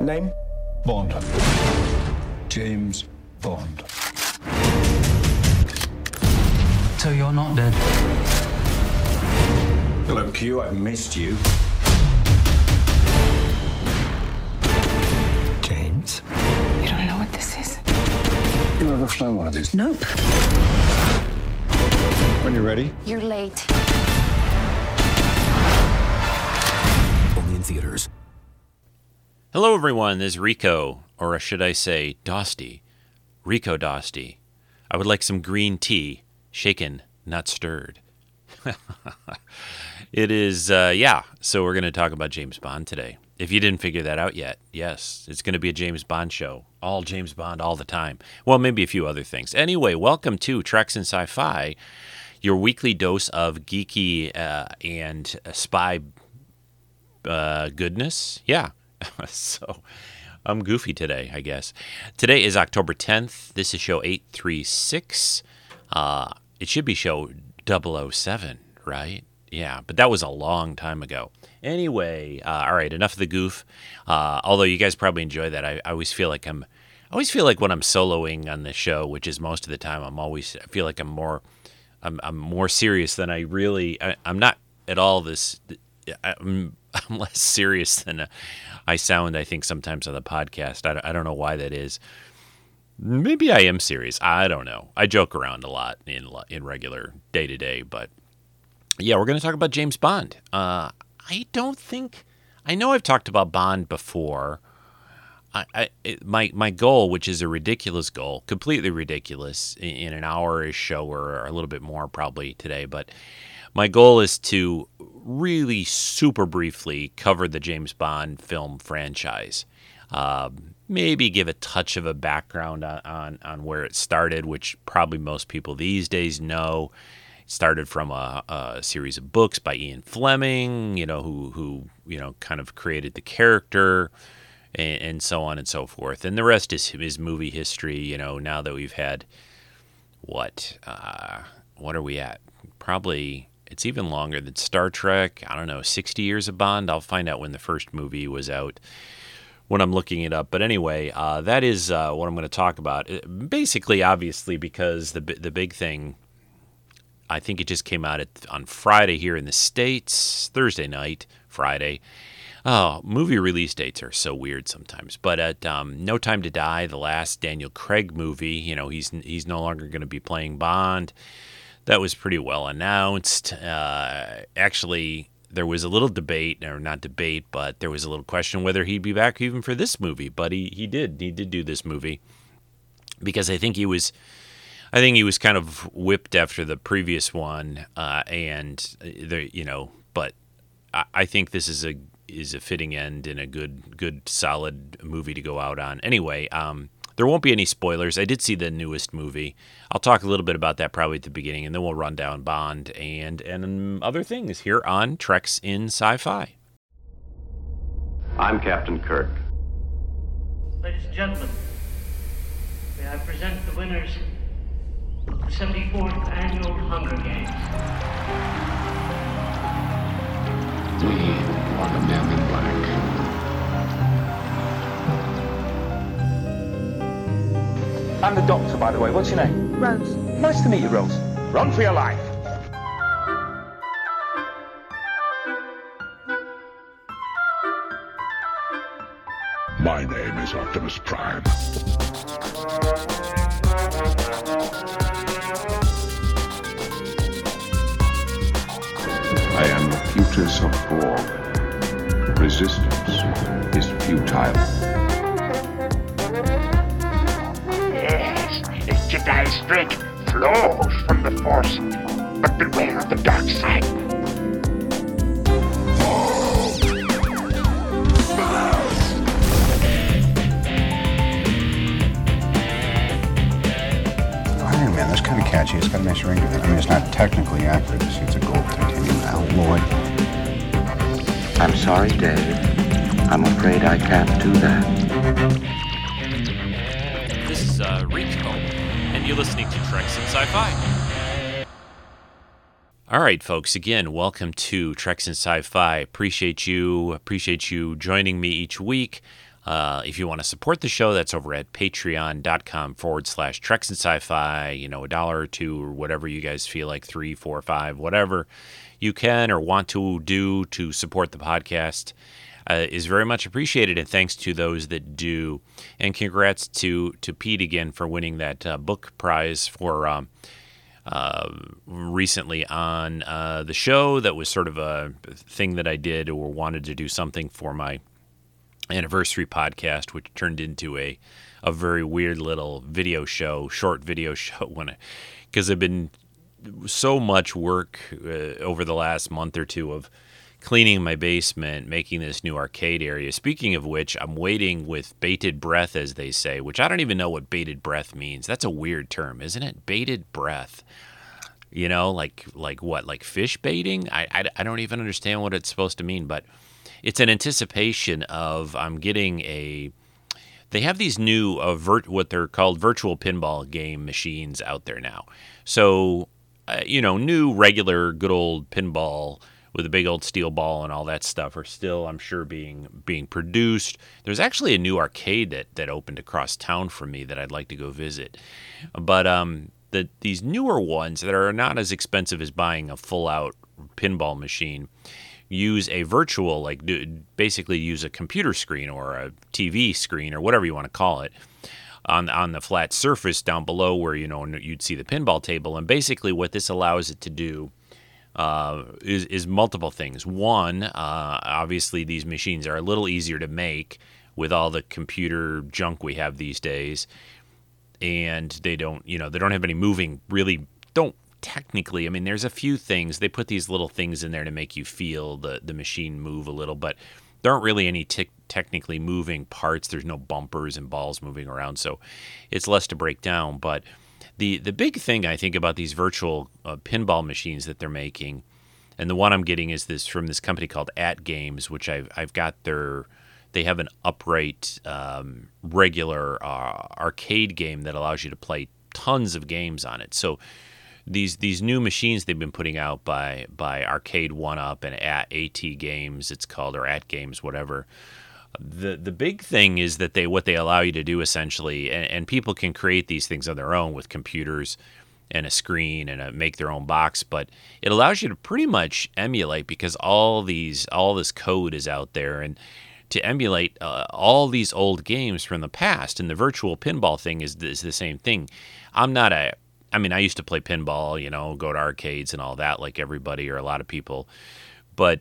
Name? Bond. James Bond. So you're not dead. Hello, Q. I've missed you. James? You don't know what this is? You ever flown one of these? Nope. When you're ready. You're late. Only in theaters. Hello, everyone. This is Rico, or should I say, Dosty. Rico Dosty. I would like some green tea, shaken, not stirred. it is, uh, yeah. So we're going to talk about James Bond today. If you didn't figure that out yet, yes, it's going to be a James Bond show. All James Bond all the time. Well, maybe a few other things. Anyway, welcome to Treks in Sci Fi, your weekly dose of geeky uh, and uh, spy uh, goodness. Yeah. so I'm goofy today, I guess. Today is October 10th. This is show 836. Uh, it should be show 007, right? Yeah, but that was a long time ago. Anyway, uh, all right, enough of the goof. Uh, although you guys probably enjoy that, I, I always feel like I'm, I always feel like when I'm soloing on the show, which is most of the time, I'm always I feel like I'm more, I'm, I'm more serious than I really. I, I'm not at all this. I'm, I'm less serious than I sound. I think sometimes on the podcast. I, I don't know why that is. Maybe I am serious. I don't know. I joke around a lot in in regular day to day, but yeah, we're going to talk about James Bond. Uh, I don't think I know I've talked about Bond before. I, I my my goal, which is a ridiculous goal, completely ridiculous, in, in an hour-ish show or a little bit more probably today, but my goal is to really super briefly cover the James Bond film franchise. Uh, maybe give a touch of a background on, on, on where it started, which probably most people these days know. It started from a, a, series of books by Ian Fleming, you know, who who you know kind of created the character, and, and so on and so forth. And the rest is his movie history. You know, now that we've had what uh, what are we at? Probably it's even longer than Star Trek. I don't know, 60 years of Bond. I'll find out when the first movie was out when I'm looking it up. But anyway, uh, that is uh, what I'm going to talk about. Uh, basically, obviously, because the the big thing, I think it just came out at, on Friday here in the states, Thursday night, Friday. Oh, movie release dates are so weird sometimes. But at um, No Time to Die, the last Daniel Craig movie, you know, he's he's no longer going to be playing Bond that was pretty well announced. Uh, actually, there was a little debate, or not debate, but there was a little question whether he'd be back even for this movie. But he, he did. He did do this movie because I think he was. I think he was kind of whipped after the previous one, uh, and the you know, but I, I think this is a is a fitting end and a good good solid movie to go out on. Anyway, um, there won't be any spoilers. I did see the newest movie. I'll talk a little bit about that probably at the beginning, and then we'll run down Bond and and other things here on Treks in Sci-Fi. I'm Captain Kirk. Ladies and gentlemen, may I present the winners of the 74th Annual Hunger Games. We are the men I'm the doctor, by the way. What's your name? Rose. Nice to meet you, Rose. Run for your life. My name is Optimus Prime. I am the Futus of Borg. Resistance is futile. Strength flows from the Force, but beware of the dark side. Oh, Iron Man, that's kind of catchy. It's got a nice ring to it. I mean, it's not technically accurate. It's, it's a gold titanium alloy. I'm sorry, Dave. I'm afraid I can't do that. You're listening to Treks in Sci-Fi. All right, folks. Again, welcome to Treks in Sci-Fi. Appreciate you. Appreciate you joining me each week. Uh, if you want to support the show, that's over at patreon.com forward slash Treks in Sci Fi. You know, a dollar or two or whatever you guys feel like, three, four, five, whatever you can or want to do to support the podcast. Uh, is very much appreciated, and thanks to those that do. And congrats to to Pete again for winning that uh, book prize for um, uh, recently on uh, the show. That was sort of a thing that I did or wanted to do something for my anniversary podcast, which turned into a a very weird little video show, short video show. When because I've been so much work uh, over the last month or two of cleaning my basement, making this new arcade area. Speaking of which, I'm waiting with bated breath, as they say, which I don't even know what bated breath means. That's a weird term, isn't it? Bated breath. You know, like like what? Like fish baiting? I, I, I don't even understand what it's supposed to mean, but it's an anticipation of I'm getting a. They have these new uh, what they're called virtual pinball game machines out there now. So, uh, you know, new regular good old pinball with a big old steel ball and all that stuff are still, I'm sure, being being produced. There's actually a new arcade that that opened across town for me that I'd like to go visit, but um, the these newer ones that are not as expensive as buying a full out pinball machine use a virtual like basically use a computer screen or a TV screen or whatever you want to call it on on the flat surface down below where you know you'd see the pinball table and basically what this allows it to do uh, is, is multiple things. One, uh, obviously, these machines are a little easier to make with all the computer junk we have these days, and they don't, you know, they don't have any moving. Really, don't technically. I mean, there's a few things they put these little things in there to make you feel the the machine move a little, but there aren't really any t- technically moving parts. There's no bumpers and balls moving around, so it's less to break down, but the the big thing I think about these virtual uh, pinball machines that they're making, and the one I'm getting is this from this company called At Games, which I've I've got their they have an upright um, regular uh, arcade game that allows you to play tons of games on it. So these these new machines they've been putting out by by Arcade One Up and at AT Games, it's called or at Games, whatever the the big thing is that they what they allow you to do essentially, and, and people can create these things on their own with computers and a screen and a, make their own box, but it allows you to pretty much emulate because all these all this code is out there and to emulate uh, all these old games from the past. And the virtual pinball thing is, is the same thing. I'm not a I mean, I used to play pinball, you know, go to arcades and all that, like everybody or a lot of people. But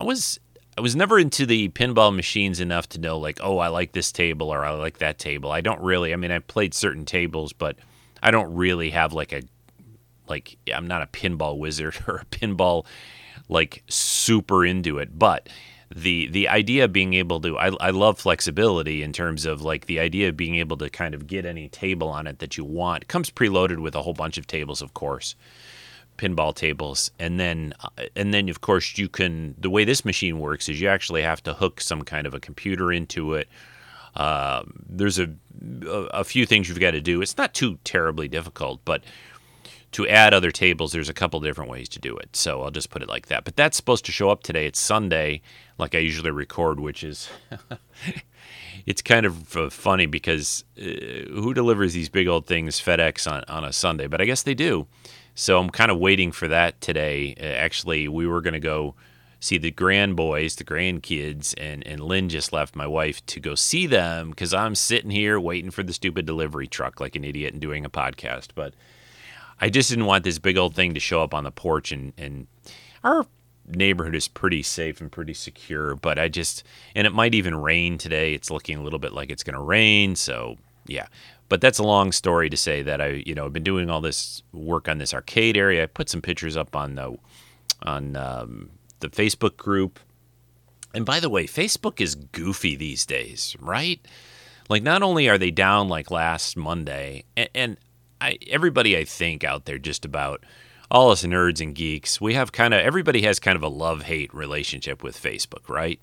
I was I was never into the pinball machines enough to know like, oh, I like this table or I like that table. I don't really. I mean, I played certain tables, but I don't really have like a like I'm not a pinball wizard or a pinball like super into it, but the the idea of being able to I, I love flexibility in terms of like the idea of being able to kind of get any table on it that you want. It comes preloaded with a whole bunch of tables, of course pinball tables. And then uh, and then of course you can the way this machine works is you actually have to hook some kind of a computer into it. Uh, there's a, a few things you've got to do. It's not too terribly difficult but to add other tables there's a couple different ways to do it. So i'll just put it like that. But that's supposed to show up today. It's sunday like i usually record which is it's kind of uh, funny because uh, who delivers these big old things fedex on, on a sunday? But i guess they do so I'm kind of waiting for that today. Uh, actually, we were going to go see the grand boys, the grandkids, and, and Lynn just left my wife to go see them because I'm sitting here waiting for the stupid delivery truck like an idiot and doing a podcast. But I just didn't want this big old thing to show up on the porch and, and our neighborhood is pretty safe and pretty secure, but I just and it might even rain today. It's looking a little bit like it's going to rain, so yeah. But that's a long story to say that I, you know, I've been doing all this work on this arcade area. I put some pictures up on the on um, the Facebook group. And by the way, Facebook is goofy these days, right? Like, not only are they down like last Monday, and, and I, everybody I think out there just about all us nerds and geeks, we have kind of everybody has kind of a love hate relationship with Facebook, right?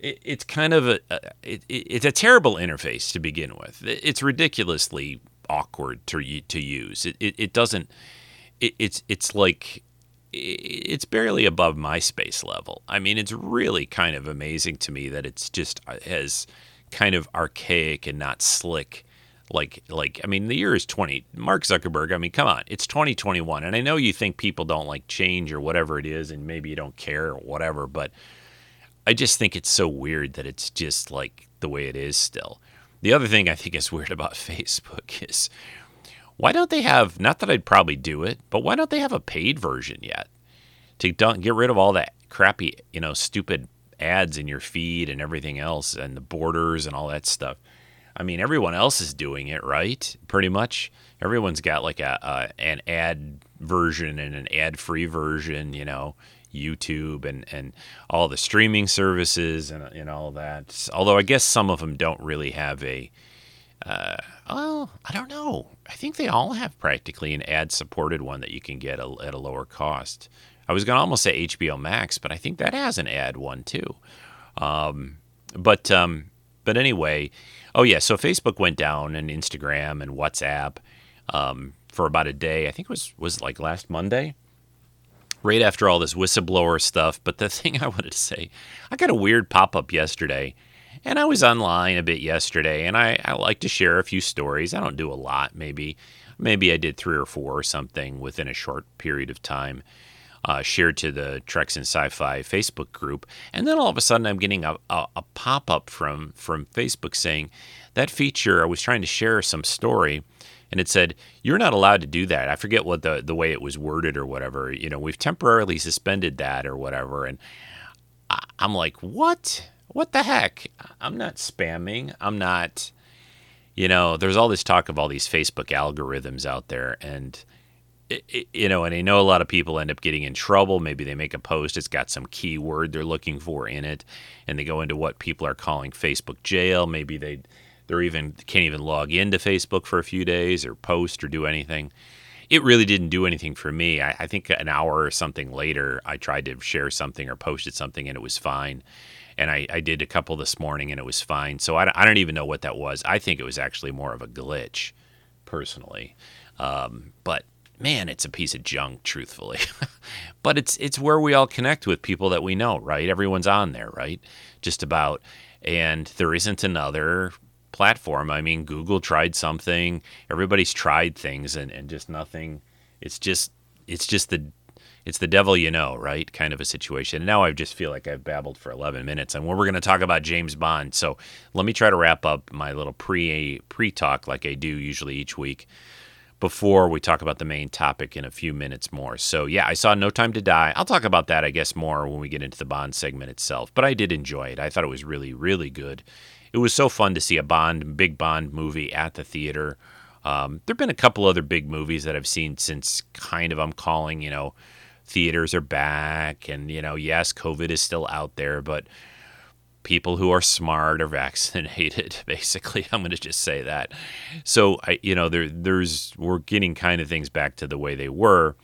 It, it's kind of a, a it, it's a terrible interface to begin with. It's ridiculously awkward to to use. It it, it doesn't. It, it's it's like it's barely above MySpace level. I mean, it's really kind of amazing to me that it's just uh, has kind of archaic and not slick. Like, like I mean, the year is 20. Mark Zuckerberg, I mean, come on, it's 2021. And I know you think people don't like change or whatever it is, and maybe you don't care or whatever, but I just think it's so weird that it's just like the way it is still. The other thing I think is weird about Facebook is why don't they have, not that I'd probably do it, but why don't they have a paid version yet? To get rid of all that crappy, you know, stupid ads in your feed and everything else and the borders and all that stuff. I mean, everyone else is doing it, right? Pretty much. Everyone's got like a, a an ad version and an ad-free version, you know, YouTube and and all the streaming services and and all that. Although I guess some of them don't really have a uh, well, I don't know. I think they all have practically an ad-supported one that you can get a, at a lower cost. I was going to almost say HBO Max, but I think that has an ad one too. Um, but um, but anyway, oh yeah, so Facebook went down and Instagram and WhatsApp um, for about a day. I think it was was like last Monday, right after all this whistleblower stuff. But the thing I wanted to say, I got a weird pop up yesterday. And I was online a bit yesterday, and I, I like to share a few stories. I don't do a lot, maybe, maybe I did three or four or something within a short period of time uh, shared to the Treks in Sci-Fi Facebook group, and then all of a sudden I'm getting a, a, a pop-up from from Facebook saying that feature. I was trying to share some story, and it said you're not allowed to do that. I forget what the the way it was worded or whatever. You know, we've temporarily suspended that or whatever, and I, I'm like, what? What the heck? I'm not spamming. I'm not. You know, there's all this talk of all these Facebook algorithms out there, and you know, and I know a lot of people end up getting in trouble. Maybe they make a post, it's got some keyword they're looking for in it, and they go into what people are calling Facebook jail. Maybe they they're even can't even log into Facebook for a few days or post or do anything. It really didn't do anything for me. I, I think an hour or something later, I tried to share something or posted something, and it was fine. And I, I did a couple this morning, and it was fine. So I, I don't even know what that was. I think it was actually more of a glitch, personally. Um, but man, it's a piece of junk, truthfully. but it's it's where we all connect with people that we know, right? Everyone's on there, right? Just about. And there isn't another platform. I mean, Google tried something, everybody's tried things and, and just nothing. It's just it's just the it's the devil you know, right? Kind of a situation. And now I just feel like I've babbled for 11 minutes, and we're going to talk about James Bond. So let me try to wrap up my little pre pre talk like I do usually each week before we talk about the main topic in a few minutes more. So, yeah, I saw No Time to Die. I'll talk about that, I guess, more when we get into the Bond segment itself. But I did enjoy it. I thought it was really, really good. It was so fun to see a Bond, big Bond movie at the theater. Um, there have been a couple other big movies that I've seen since kind of I'm calling, you know, theaters are back. And, you know, yes, COVID is still out there, but people who are smart are vaccinated basically. I'm going to just say that. So i you know there there's we're getting kind of things back to the way they were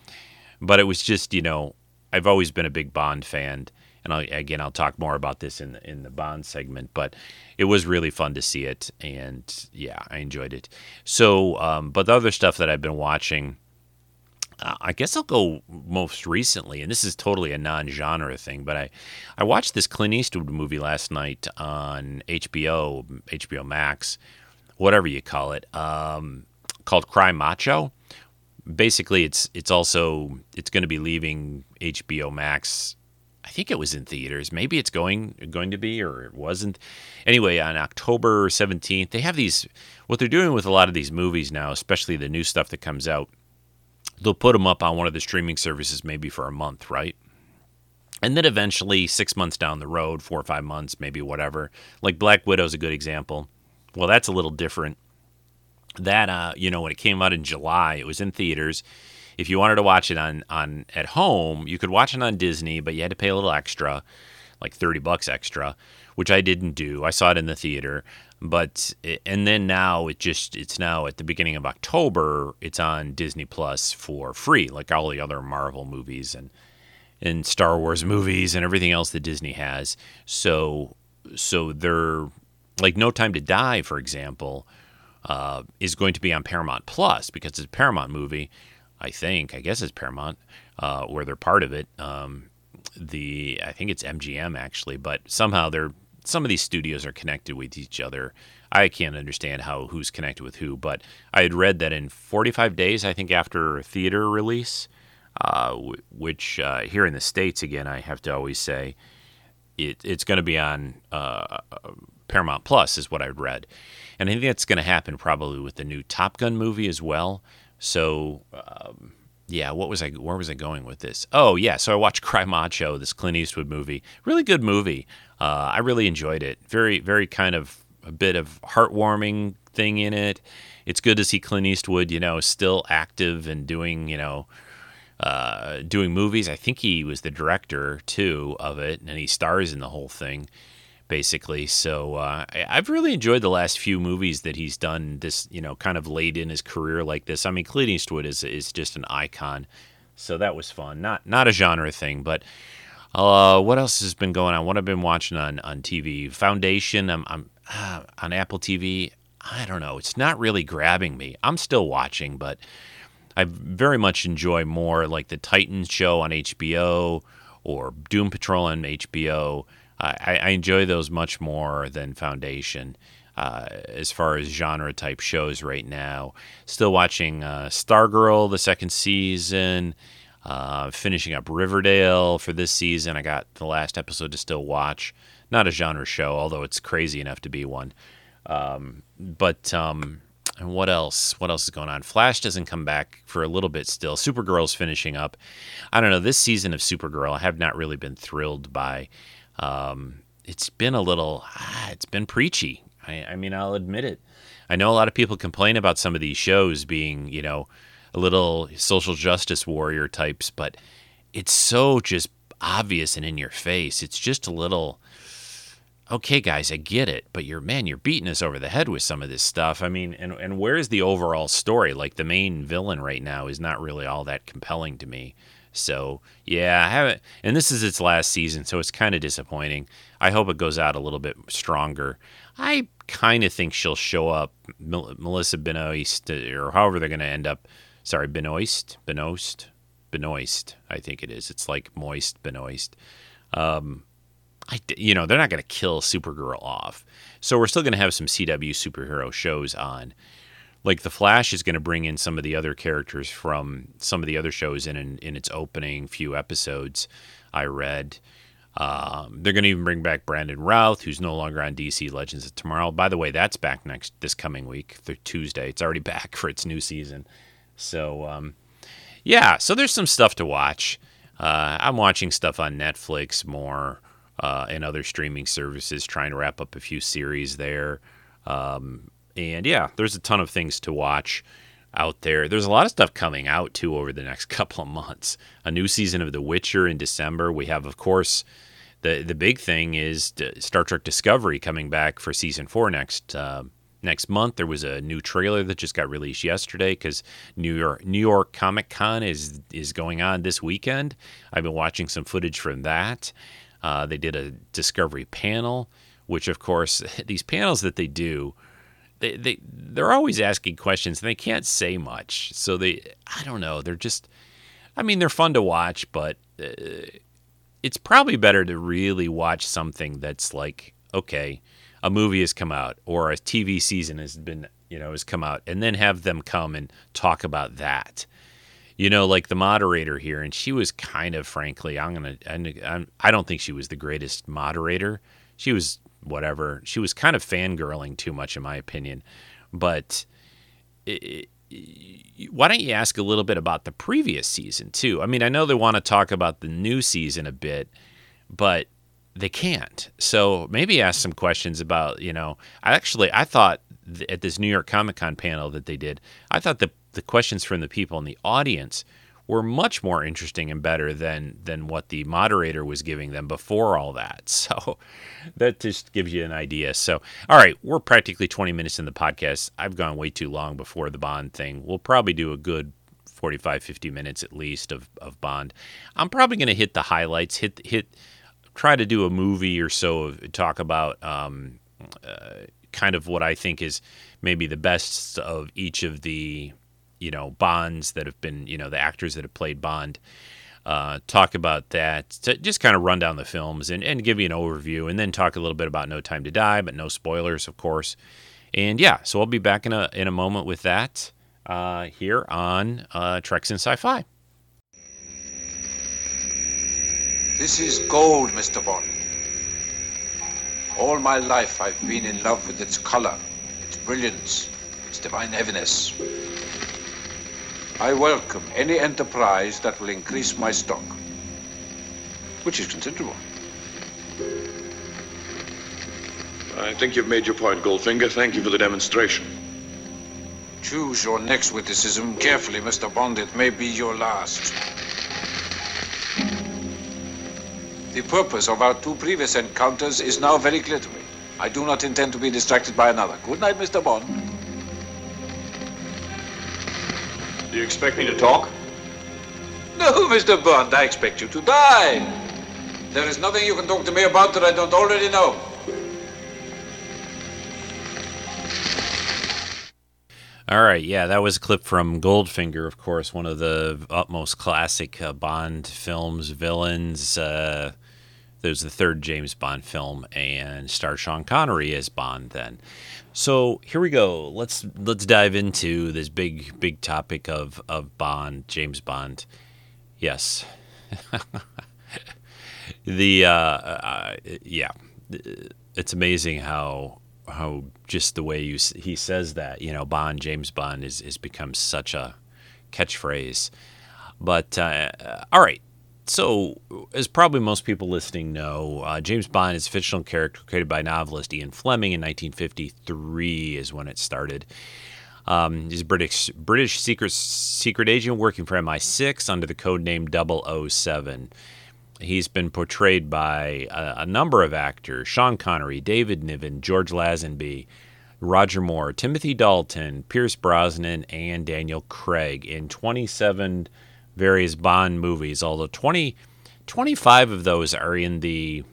but it was just you know i've always been a big bond fan and I'll, again i'll talk more about this in the, in the bond segment but it was really fun to see it and yeah i enjoyed it. So um, but the other stuff that i've been watching uh, I guess I'll go most recently, and this is totally a non-genre thing, but I, I watched this Clint Eastwood movie last night on HBO, HBO Max, whatever you call it, um, called Cry Macho. Basically, it's it's also it's going to be leaving HBO Max. I think it was in theaters. Maybe it's going going to be, or it wasn't. Anyway, on October seventeenth, they have these. What they're doing with a lot of these movies now, especially the new stuff that comes out they'll put them up on one of the streaming services maybe for a month, right? And then eventually, six months down the road, four or five months, maybe whatever. Like Black Widow's a good example. Well, that's a little different. That uh, you know, when it came out in July, it was in theaters. If you wanted to watch it on on at home, you could watch it on Disney, but you had to pay a little extra, like thirty bucks extra, which I didn't do. I saw it in the theater but and then now it just it's now at the beginning of October it's on Disney Plus for free like all the other Marvel movies and and Star Wars movies and everything else that Disney has. So so they're like No Time to Die for example uh, is going to be on Paramount Plus because it's a Paramount movie. I think I guess it's Paramount uh, where they're part of it. Um, the I think it's MGM actually but somehow they're some of these studios are connected with each other. I can't understand how who's connected with who, but I had read that in 45 days, I think after theater release, uh, which uh, here in the states again, I have to always say, it, it's going to be on uh, Paramount Plus, is what I read, and I think that's going to happen probably with the new Top Gun movie as well. So. Um, yeah, what was I? Where was I going with this? Oh, yeah. So I watched Cry Macho, this Clint Eastwood movie. Really good movie. Uh, I really enjoyed it. Very, very kind of a bit of heartwarming thing in it. It's good to see Clint Eastwood, you know, still active and doing, you know, uh, doing movies. I think he was the director too of it, and he stars in the whole thing, basically. So uh, I, I've really enjoyed the last few movies that he's done. This, you know, kind of late in his career like this. I mean, Clint Eastwood is is just an icon. So that was fun. Not not a genre thing, but uh, what else has been going on? What I've been watching on on TV? Foundation. I'm, I'm uh, on Apple TV. I don't know. It's not really grabbing me. I'm still watching, but I very much enjoy more like the Titans show on HBO or Doom Patrol on HBO. I, I enjoy those much more than Foundation. Uh, as far as genre type shows right now, still watching uh, Stargirl the second season. Uh, finishing up Riverdale for this season. I got the last episode to still watch. Not a genre show, although it's crazy enough to be one. Um, but um, what else? What else is going on? Flash doesn't come back for a little bit still. Supergirl's finishing up. I don't know. This season of Supergirl, I have not really been thrilled by. Um, it's been a little. Ah, it's been preachy. I, I mean, I'll admit it. I know a lot of people complain about some of these shows being, you know, a little social justice warrior types, but it's so just obvious and in your face. It's just a little okay, guys, I get it, but you're man, you're beating us over the head with some of this stuff. I mean, and and where's the overall story? Like the main villain right now is not really all that compelling to me. So yeah, I haven't, and this is its last season, so it's kind of disappointing. I hope it goes out a little bit stronger. I kind of think she'll show up, Melissa Benoist, or however they're going to end up sorry, Benoist, Benoist, Benoist, I think it is. It's like moist, Benoist. Um, I, you know, they're not going to kill Supergirl off. So we're still going to have some CW superhero shows on. Like The Flash is going to bring in some of the other characters from some of the other shows in in, in its opening few episodes. I read. Um, they're going to even bring back Brandon Routh, who's no longer on DC Legends of Tomorrow. By the way, that's back next this coming week, Tuesday. It's already back for its new season. So, um, yeah, so there's some stuff to watch. Uh, I'm watching stuff on Netflix more uh, and other streaming services, trying to wrap up a few series there. Um, and yeah, there's a ton of things to watch out there. There's a lot of stuff coming out too over the next couple of months. A new season of The Witcher in December. We have, of course, the the big thing is Star Trek Discovery coming back for season four next uh, next month. There was a new trailer that just got released yesterday because New York New York Comic Con is is going on this weekend. I've been watching some footage from that. Uh, they did a Discovery panel, which of course these panels that they do. They, they they're always asking questions and they can't say much so they i don't know they're just i mean they're fun to watch but uh, it's probably better to really watch something that's like okay a movie has come out or a TV season has been, you know, has come out, and then have them come and talk about that. You know, like the moderator here, and she was kind of, frankly, I'm gonna, I'm, I don't think she was the greatest moderator. She was whatever. She was kind of fangirling too much, in my opinion. But it, why don't you ask a little bit about the previous season too? I mean, I know they want to talk about the new season a bit, but they can't. So maybe ask some questions about, you know, I actually I thought th- at this New York Comic Con panel that they did, I thought the the questions from the people in the audience were much more interesting and better than than what the moderator was giving them before all that. So that just gives you an idea. So all right, we're practically 20 minutes in the podcast. I've gone way too long before the Bond thing. We'll probably do a good 45 50 minutes at least of of Bond. I'm probably going to hit the highlights, hit hit try to do a movie or so of talk about um, uh, kind of what I think is maybe the best of each of the you know Bonds that have been you know the actors that have played Bond. uh, talk about that, to just kind of run down the films and, and give you an overview, and then talk a little bit about No Time to Die, but no spoilers, of course. And yeah, so I'll be back in a in a moment with that uh, here on uh, Treks in Sci-Fi. This is gold, Mr. Bond. All my life I've been in love with its color, its brilliance, its divine heaviness. I welcome any enterprise that will increase my stock, which is considerable. I think you've made your point, Goldfinger. Thank you for the demonstration. Choose your next witticism carefully, Mr. Bond. It may be your last. The purpose of our two previous encounters is now very clear to me. I do not intend to be distracted by another. Good night, Mr. Bond. Do you expect me to talk? No, Mr. Bond, I expect you to die. There is nothing you can talk to me about that I don't already know. All right, yeah, that was a clip from Goldfinger, of course, one of the utmost classic uh, Bond films, villains. Uh, there was the third James Bond film, and star Sean Connery as Bond. Then, so here we go. Let's let's dive into this big big topic of of Bond, James Bond. Yes, the uh, uh, yeah, it's amazing how how just the way you he says that you know Bond James Bond is is become such a catchphrase. But uh, all right, so as probably most people listening know, uh, James Bond is a fictional character created by novelist Ian Fleming in 1953 is when it started. Um, he's a British British secret secret agent working for MI6 under the code name 007. He's been portrayed by a, a, number of actors Sean Connery, David Niven, George Lazenby, Roger Moore, Timothy Dalton, Pierce Brosnan, and Daniel Craig in 27 various Bond movies, although 20, 25 of those are in the,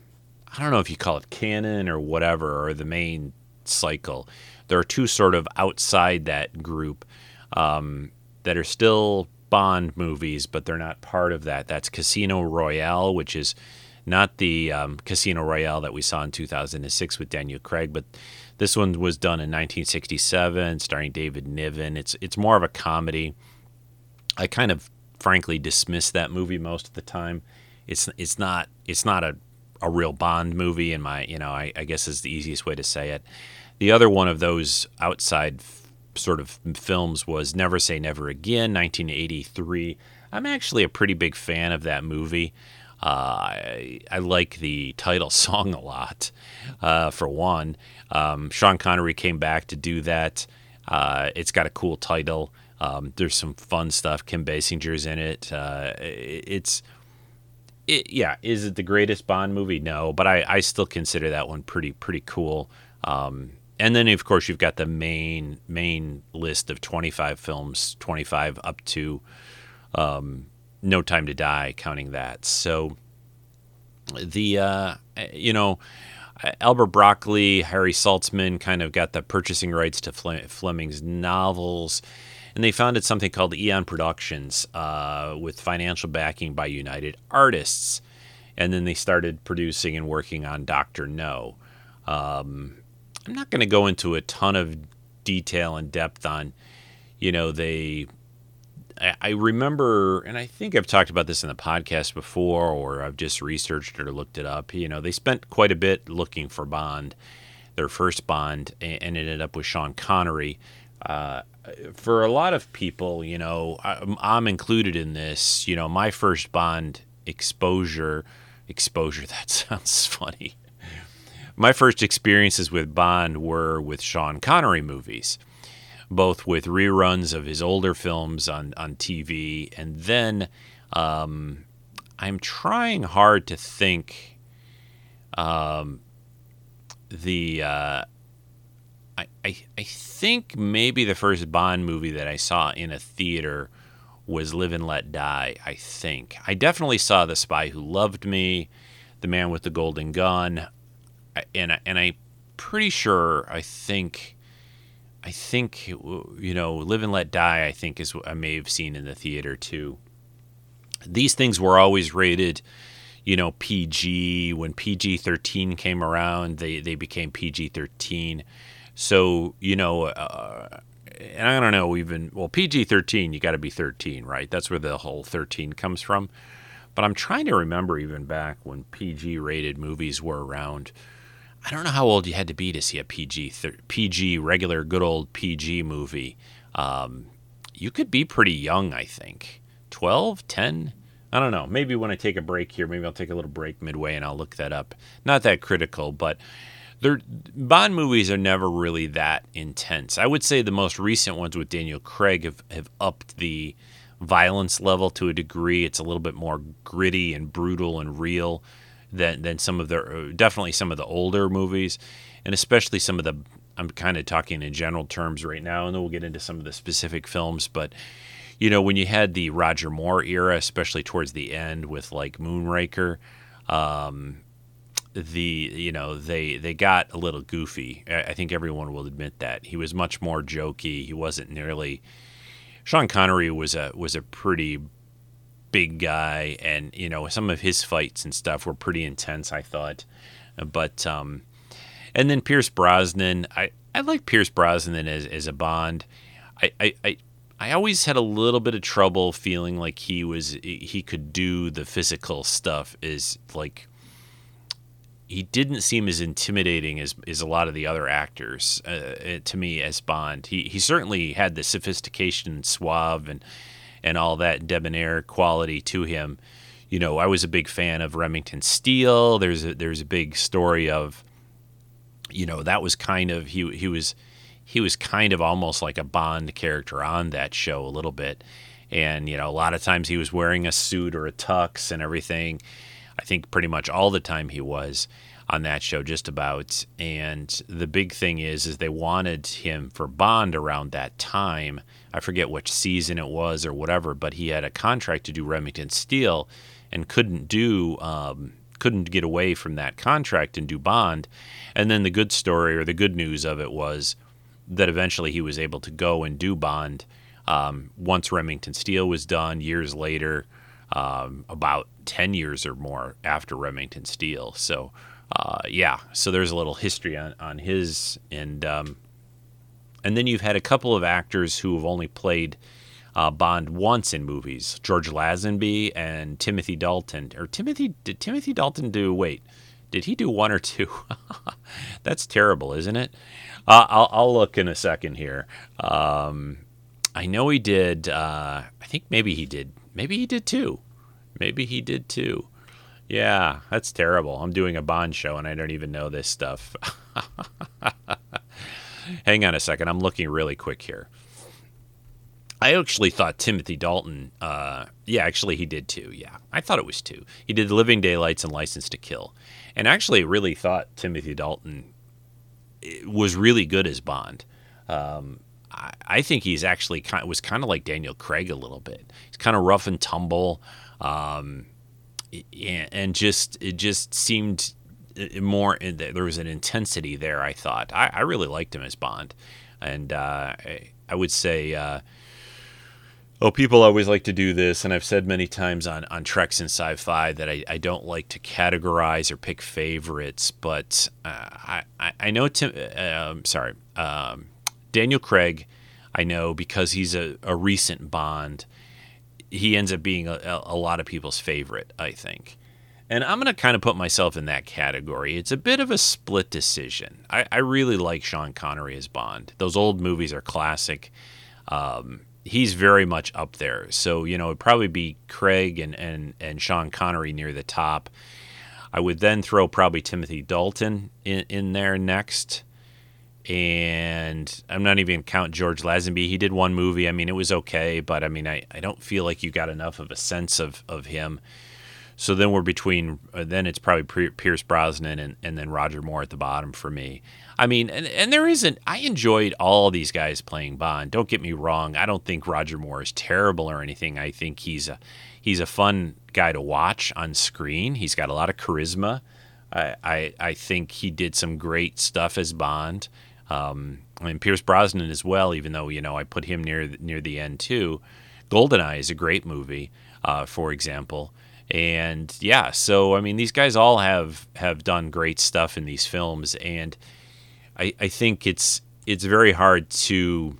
I don't know if you call it canon or whatever, or the main cycle. There are two sort of outside that group um, that are still Bond movies, but they're not part of that. That's Casino Royale, which is not the um, Casino Royale that we saw in 2006 with Daniel Craig, but this one was done in 1967, starring David Niven. It's it's more of a comedy. I kind of frankly dismiss that movie most of the time. It's it's not it's not a a real Bond movie in my you know I, I guess is the easiest way to say it. The other one of those outside sort of films was Never Say Never Again, 1983. I'm actually a pretty big fan of that movie. Uh, I, I, like the title song a lot, uh, for one. Um, Sean Connery came back to do that. Uh, it's got a cool title. Um, there's some fun stuff. Kim Basinger's in it. Uh, it's, it, yeah. Is it the greatest Bond movie? No, but I, I still consider that one pretty pretty cool. Um, and then of course you've got the main main list of 25 films 25 up to um, no time to die counting that so the uh, you know albert broccoli harry saltzman kind of got the purchasing rights to fleming's novels and they founded something called eon productions uh, with financial backing by united artists and then they started producing and working on dr no um, I'm not going to go into a ton of detail and depth on, you know, they. I, I remember, and I think I've talked about this in the podcast before, or I've just researched it or looked it up. You know, they spent quite a bit looking for Bond, their first Bond, and, ended up with Sean Connery. Uh, for a lot of people, you know, I'm, I'm included in this. You know, my first Bond exposure, exposure. That sounds funny my first experiences with Bond were with Sean Connery movies, both with reruns of his older films on, on TV, and then um, I'm trying hard to think. Um, the uh, I, I I think maybe the first Bond movie that I saw in a theater was Live and Let Die. I think I definitely saw The Spy Who Loved Me, The Man with the Golden Gun and and I'm pretty sure I think I think you know Live and Let Die I think is what I may have seen in the theater too. these things were always rated, you know, PG. When PG 13 came around, they, they became PG 13. So, you know, uh, and I don't know even, well, PG 13, you got to be 13, right? That's where the whole 13 comes from. But I'm trying to remember even back when PG rated movies were around. I don't know how old you had to be to see a PG PG regular good old PG movie. Um, you could be pretty young, I think. 12, 10, I don't know. Maybe when I take a break here, maybe I'll take a little break midway and I'll look that up. Not that critical, but Bond movies are never really that intense. I would say the most recent ones with Daniel Craig have, have upped the violence level to a degree. It's a little bit more gritty and brutal and real than than some of the definitely some of the older movies, and especially some of the. I'm kind of talking in general terms right now, and then we'll get into some of the specific films. But you know, when you had the Roger Moore era, especially towards the end with like Moonraker, um, the you know they they got a little goofy. I think everyone will admit that he was much more jokey. He wasn't nearly. Sean Connery was a was a pretty big guy, and you know some of his fights and stuff were pretty intense. I thought, but um, and then Pierce Brosnan. I I like Pierce Brosnan as as a Bond. I, I, I I always had a little bit of trouble feeling like he was he could do the physical stuff is like he didn't seem as intimidating as, as a lot of the other actors uh, to me as Bond. He he certainly had the sophistication and suave and and all that debonair quality to him. You know, I was a big fan of Remington Steele. There's a, there's a big story of you know, that was kind of he he was he was kind of almost like a Bond character on that show a little bit. And, you know, a lot of times he was wearing a suit or a tux and everything. I think pretty much all the time he was on that show, just about. And the big thing is, is they wanted him for Bond around that time. I forget which season it was or whatever, but he had a contract to do Remington Steele and couldn't do um, couldn't get away from that contract and do Bond. And then the good story or the good news of it was that eventually he was able to go and do Bond um, once Remington Steele was done years later, um, about 10 years or more after Remington Steele. So, uh, yeah, so there's a little history on, on his. And, um, and then you've had a couple of actors who have only played uh, Bond once in movies George Lazenby and Timothy Dalton. Or Timothy, did Timothy Dalton do, wait, did he do one or two? That's terrible, isn't it? Uh, I'll, I'll look in a second here. Um, I know he did. Uh, I think maybe he did. Maybe he did too. Maybe he did too. Yeah, that's terrible. I'm doing a Bond show and I don't even know this stuff. Hang on a second. I'm looking really quick here. I actually thought Timothy Dalton. Uh, yeah, actually, he did too. Yeah, I thought it was two. He did Living Daylights and License to Kill, and actually, really thought Timothy Dalton was really good as Bond. Um, I, I, think he's actually kind was kind of like Daniel Craig a little bit. He's kind of rough and tumble, um, and just it just seemed uh, more. There was an intensity there. I thought I, I really liked him as Bond, and uh, I, I, would say. Uh, Oh, people always like to do this, and I've said many times on, on Treks in Sci Fi that I, I don't like to categorize or pick favorites, but uh, I, I know Tim, uh, um, sorry, um, Daniel Craig, I know because he's a, a recent Bond, he ends up being a, a lot of people's favorite, I think. And I'm going to kind of put myself in that category. It's a bit of a split decision. I, I really like Sean Connery as Bond. Those old movies are classic. Um, he's very much up there. So, you know, it'd probably be Craig and, and, and Sean Connery near the top. I would then throw probably Timothy Dalton in, in there next. And I'm not even count George Lazenby. He did one movie. I mean, it was okay, but I mean, I, I don't feel like you got enough of a sense of, of him. So then we're between, uh, then it's probably Pierce Brosnan and, and then Roger Moore at the bottom for me. I mean, and, and there isn't, I enjoyed all these guys playing Bond. Don't get me wrong. I don't think Roger Moore is terrible or anything. I think he's a, he's a fun guy to watch on screen. He's got a lot of charisma. I, I, I think he did some great stuff as Bond. Um, I mean, Pierce Brosnan as well, even though, you know, I put him near, near the end too. Goldeneye is a great movie. uh, for example. And yeah, so I mean, these guys all have have done great stuff in these films, and I, I think it's it's very hard to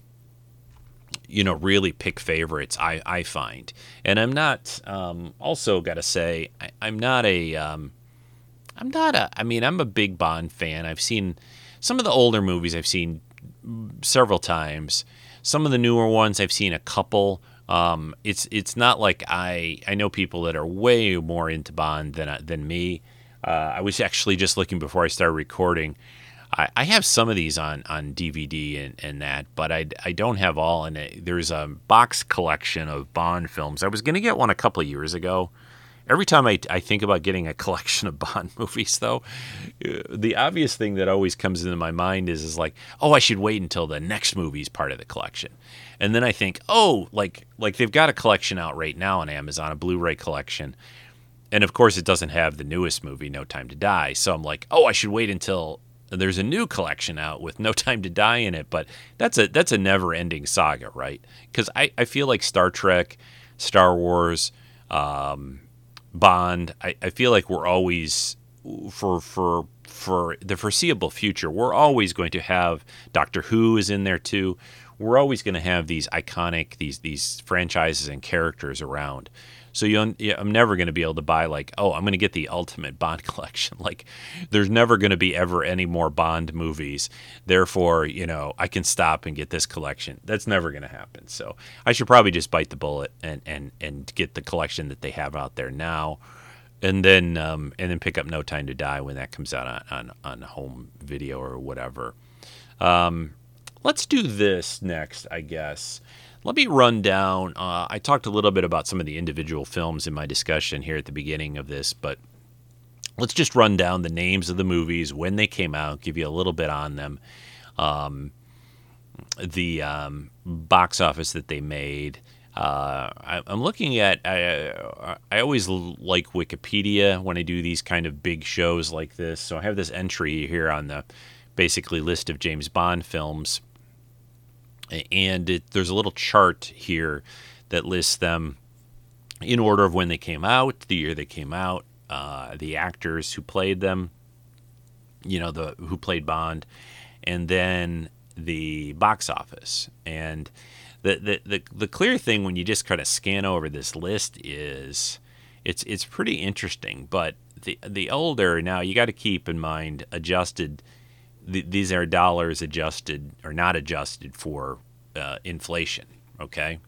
you know really pick favorites. I I find, and I'm not um, also got to say I, I'm not a um, I'm not a I mean I'm a big Bond fan. I've seen some of the older movies. I've seen several times. Some of the newer ones I've seen a couple. Um, it's it's not like I I know people that are way more into Bond than than me. Uh, I was actually just looking before I started recording. I, I have some of these on, on DVD and, and that, but I, I don't have all. And there's a box collection of Bond films. I was to get one a couple years ago. Every time I, I think about getting a collection of Bond movies, though, uh, the obvious thing that always comes into my mind is, is like, oh, I should wait until the next movie is part of the collection. And then I think, oh, like like they've got a collection out right now on Amazon, a Blu-ray collection. And of course, it doesn't have the newest movie, No Time to Die. So I'm like, oh, I should wait until there's a new collection out with No Time to Die in it. But that's a that's a never-ending saga, right? Because I, I feel like Star Trek, Star Wars, um, Bond. I, I feel like we're always for for for the foreseeable future, we're always going to have Doctor Who is in there too we're always going to have these iconic these these franchises and characters around. So you, I'm never going to be able to buy like, oh, I'm going to get the ultimate Bond collection. Like, there's never going to be ever any more Bond movies. Therefore, you know, I can stop and get this collection. That's never going to happen. So I should probably just bite the bullet and and and get the collection that they have out there now, and then um, and then pick up No Time to Die when that comes out on on, on home video or whatever. Um, Let's do this next, I guess. Let me run down. Uh, I talked a little bit about some of the individual films in my discussion here at the beginning of this, but let's just run down the names of the movies, when they came out, give you a little bit on them, um, the um, box office that they made. Uh, I, am looking at. I, I always like Wikipedia when I do these kind of big shows like this. So I have this entry here on the basically list of James Bond films and it, there's a little chart here that lists them in order of when they came out, the year they came out, uh, the actors who played them, you know, the who played Bond, and then the box office. And the the the, the clear thing when you just kind of scan over this list is it's it's pretty interesting. But the the older now you got to keep in mind adjusted th- these are dollars adjusted or not adjusted for uh, inflation. Okay.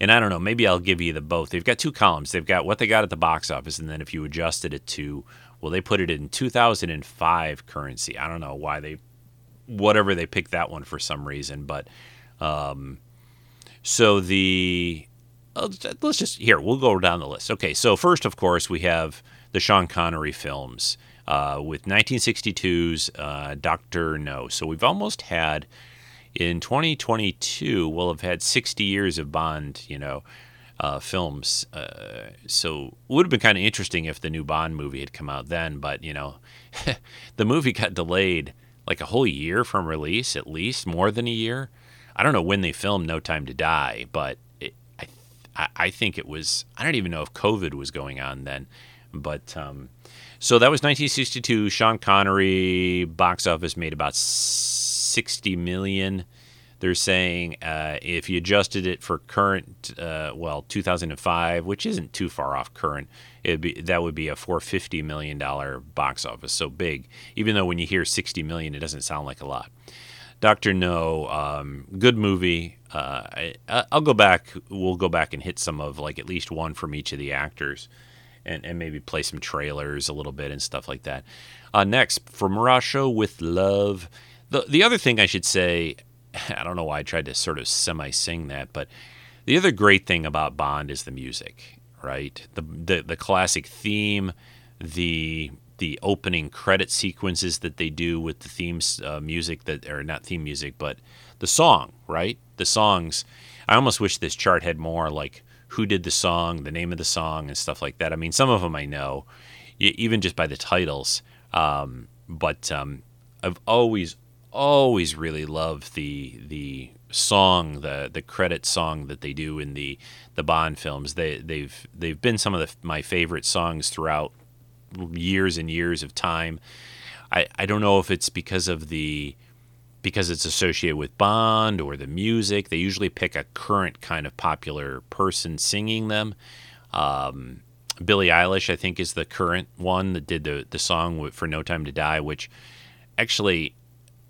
And I don't know, maybe I'll give you the both. They've got two columns. They've got what they got at the box office, and then if you adjusted it to, well, they put it in 2005 currency. I don't know why they, whatever they picked that one for some reason, but, um, so the, let's just here we'll go down the list. Okay, so first, of course, we have the Sean Connery films uh, with 1962's uh, Doctor No. So we've almost had in 2022 we'll have had 60 years of Bond, you know, uh, films. Uh, so it would have been kind of interesting if the new Bond movie had come out then, but you know, the movie got delayed like a whole year from release, at least more than a year. I don't know when they filmed No Time to Die, but I, I think it was. I don't even know if COVID was going on then, but um, so that was 1962. Sean Connery box office made about 60 million. They're saying uh, if you adjusted it for current, uh, well, 2005, which isn't too far off current, it'd be that would be a 450 million dollar box office. So big, even though when you hear 60 million, it doesn't sound like a lot. Doctor No, um, good movie. Uh, I, will go back. We'll go back and hit some of like at least one from each of the actors, and, and maybe play some trailers a little bit and stuff like that. Uh, next, from Russia with Love. The the other thing I should say, I don't know why I tried to sort of semi sing that, but the other great thing about Bond is the music, right? The the, the classic theme, the the opening credit sequences that they do with the themes uh, music that or not theme music, but the song, right? The songs. I almost wish this chart had more like who did the song, the name of the song, and stuff like that. I mean, some of them I know, even just by the titles. Um, but um, I've always always really loved the the song, the the credit song that they do in the the Bond films. They they've they've been some of the, my favorite songs throughout years and years of time. I, I don't know if it's because of the because it's associated with Bond or the music. They usually pick a current kind of popular person singing them. Um, Billie Eilish, I think, is the current one that did the the song for "No Time to Die," which actually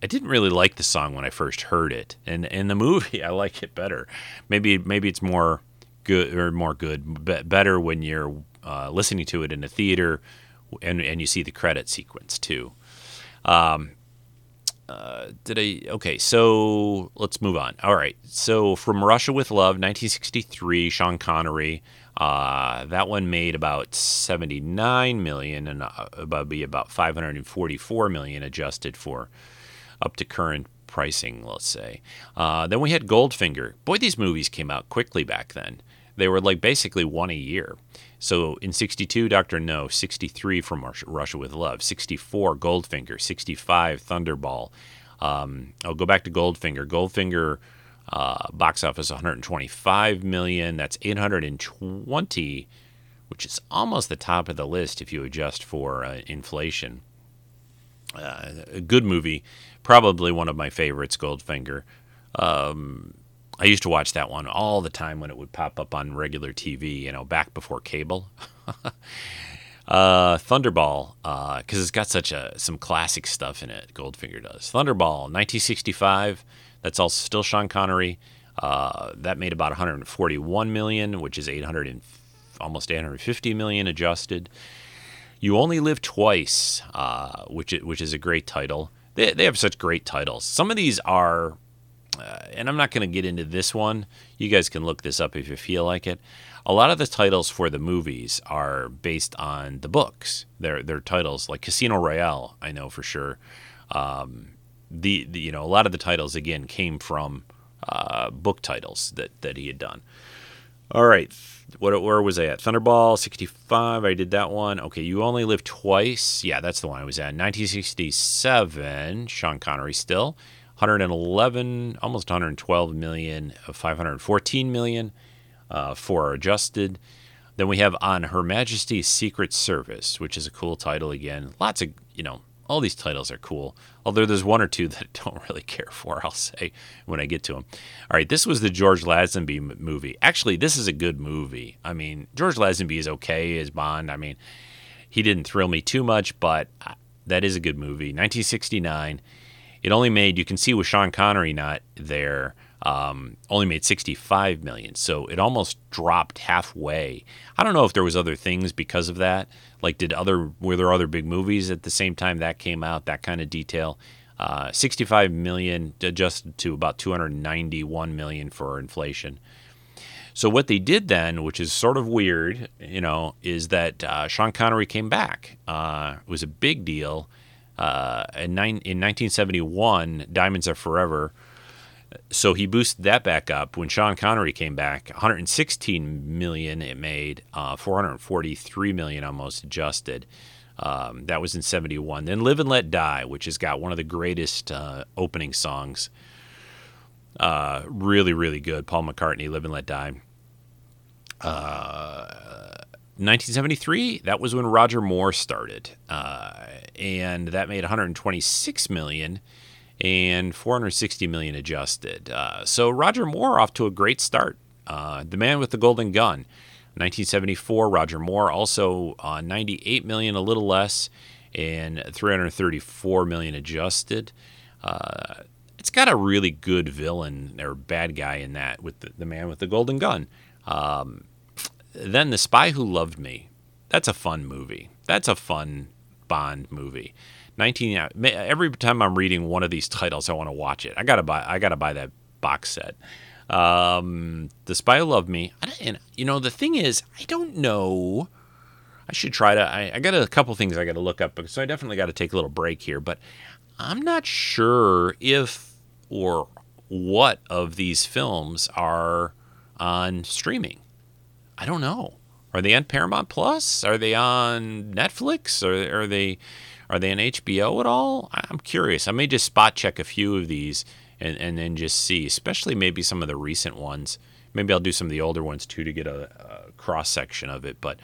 I didn't really like the song when I first heard it, and in the movie I like it better. Maybe maybe it's more good or more good, better when you're uh, listening to it in a theater, and and you see the credit sequence too. Um, uh, did I? Okay, so let's move on. All right, so from Russia with Love, 1963, Sean Connery. Uh, that one made about 79 million and uh, about be about 544 million adjusted for up to current pricing, let's say. Uh, then we had Goldfinger. Boy, these movies came out quickly back then. They were like basically one a year. So in 62, Dr. No, 63 from Russia with Love, 64, Goldfinger, 65, Thunderball. Um, I'll go back to Goldfinger. Goldfinger uh, box office 125 million. That's 820, which is almost the top of the list if you adjust for uh, inflation. Uh, a good movie, probably one of my favorites, Goldfinger. Um, I used to watch that one all the time when it would pop up on regular TV, you know, back before cable. uh, Thunderball, because uh, it's got such a some classic stuff in it. Goldfinger does. Thunderball, 1965. That's all still Sean Connery. Uh, that made about 141 million, which is 800 and almost 850 million adjusted. You Only Live Twice, uh, which which is a great title. They, they have such great titles. Some of these are uh, and I'm not going to get into this one. You guys can look this up if you feel like it. A lot of the titles for the movies are based on the books. They're, they're titles like Casino Royale, I know for sure. Um, the, the, you know a lot of the titles again came from uh, book titles that, that he had done. All right, what where was I at? Thunderball 65. I did that one. Okay, You Only Live Twice. Yeah, that's the one I was at. 1967. Sean Connery still. 111, almost 112 million, 514 million uh, for adjusted. Then we have on Her Majesty's Secret Service, which is a cool title again. Lots of, you know, all these titles are cool. Although there's one or two that I don't really care for, I'll say when I get to them. All right, this was the George Lazenby movie. Actually, this is a good movie. I mean, George Lazenby is okay as Bond. I mean, he didn't thrill me too much, but uh, that is a good movie. 1969. It only made you can see with Sean Connery not there. Um, only made 65 million, so it almost dropped halfway. I don't know if there was other things because of that. Like, did other were there other big movies at the same time that came out? That kind of detail. Uh, 65 million adjusted to about 291 million for inflation. So what they did then, which is sort of weird, you know, is that uh, Sean Connery came back. Uh, it was a big deal. Uh, in, nine, in 1971, Diamonds Are Forever. So he boosted that back up when Sean Connery came back. 116 million it made, uh, 443 million almost adjusted. Um, that was in 71. Then Live and Let Die, which has got one of the greatest uh, opening songs. Uh, really, really good. Paul McCartney, Live and Let Die. Uh, 1973, that was when Roger Moore started, uh, and that made 126 million and 460 million adjusted. Uh, so Roger Moore off to a great start. Uh, the Man with the Golden Gun, 1974. Roger Moore also uh, 98 million, a little less, and 334 million adjusted. Uh, it's got a really good villain or bad guy in that with the, the Man with the Golden Gun. Um, then The Spy Who Loved Me. That's a fun movie. That's a fun Bond movie. 19 every time I'm reading one of these titles I want to watch it. I got to buy I got to buy that box set. Um, the Spy Who Loved Me. And you know the thing is I don't know I should try to I, I got a couple things I got to look up so I definitely got to take a little break here, but I'm not sure if or what of these films are on streaming. I don't know. Are they on Paramount Plus? Are they on Netflix? Or are they are they on HBO at all? I'm curious. I may just spot check a few of these and and then just see, especially maybe some of the recent ones. Maybe I'll do some of the older ones too to get a, a cross section of it, but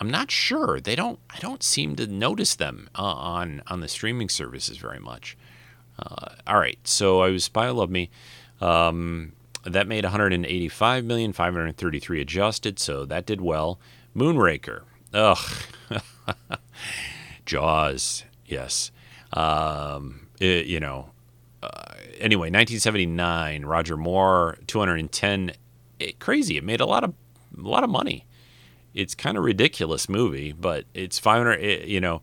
I'm not sure. They don't. I don't seem to notice them uh, on on the streaming services very much. Uh, all right, so I was Spy Love Me. Um, that made 185 million, 533 adjusted, so that did well. Moonraker, ugh, Jaws, yes. Um, it, you know, uh, anyway, 1979, Roger Moore, 210. It, crazy. It made a lot of a lot of money. It's kind of ridiculous movie, but it's 500. It, you know,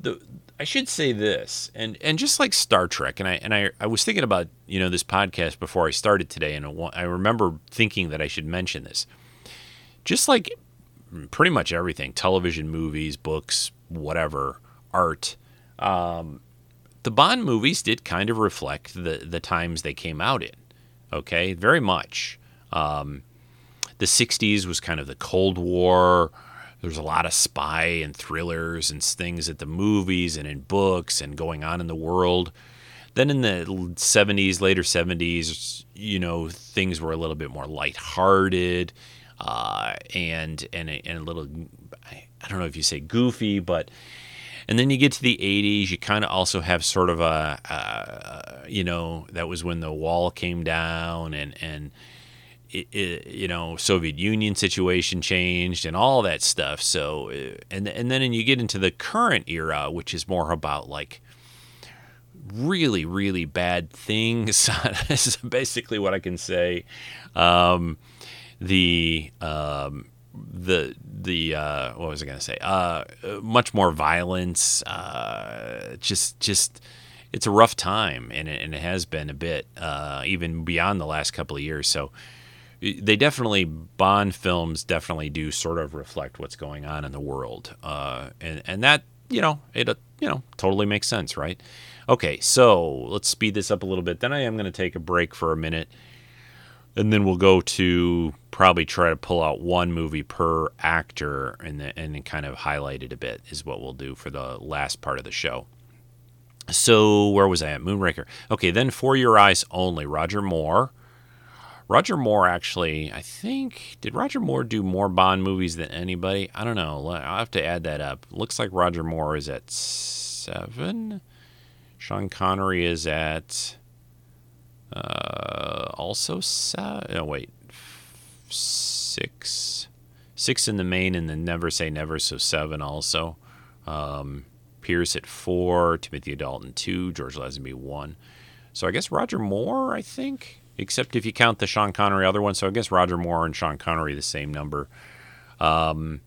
the I should say this, and and just like Star Trek, and I and I, I was thinking about you know this podcast before I started today, and I remember thinking that I should mention this. Just like pretty much everything, television, movies, books, whatever, art. Um, the Bond movies did kind of reflect the the times they came out in. Okay, very much. Um, the '60s was kind of the Cold War there's a lot of spy and thrillers and things at the movies and in books and going on in the world. Then in the 70s, later 70s, you know, things were a little bit more lighthearted uh, and, and, a, and a little, I don't know if you say goofy, but. And then you get to the 80s, you kind of also have sort of a, uh, you know, that was when the wall came down and, and, you know Soviet Union situation changed and all that stuff. So uh, and and then you get into the current era, which is more about like really really bad things. this is basically what I can say. Um, the um, the the uh, what was I going to say? Uh, much more violence. Uh, just just it's a rough time, and it, and it has been a bit uh, even beyond the last couple of years. So they definitely Bond films definitely do sort of reflect what's going on in the world, uh, and and that you know it uh, you know totally makes sense, right? Okay, so let's speed this up a little bit. Then I am going to take a break for a minute, and then we'll go to probably try to pull out one movie per actor and the, and kind of highlight it a bit is what we'll do for the last part of the show. So where was I at? Moonraker. Okay, then For Your Eyes Only. Roger Moore Roger Moore actually, I think, did Roger Moore do more Bond movies than anybody? I don't know. I'll have to add that up. Looks like Roger Moore is at seven. Sean Connery is at uh, also seven. No, wait, six. Six in the main, and then Never Say Never, so seven also. Um, Pierce at four, Timothy Dalton two, George Lazenby one. So I guess Roger Moore, I think except if you count the Sean Connery other one. So I guess Roger Moore and Sean Connery the same number. Um,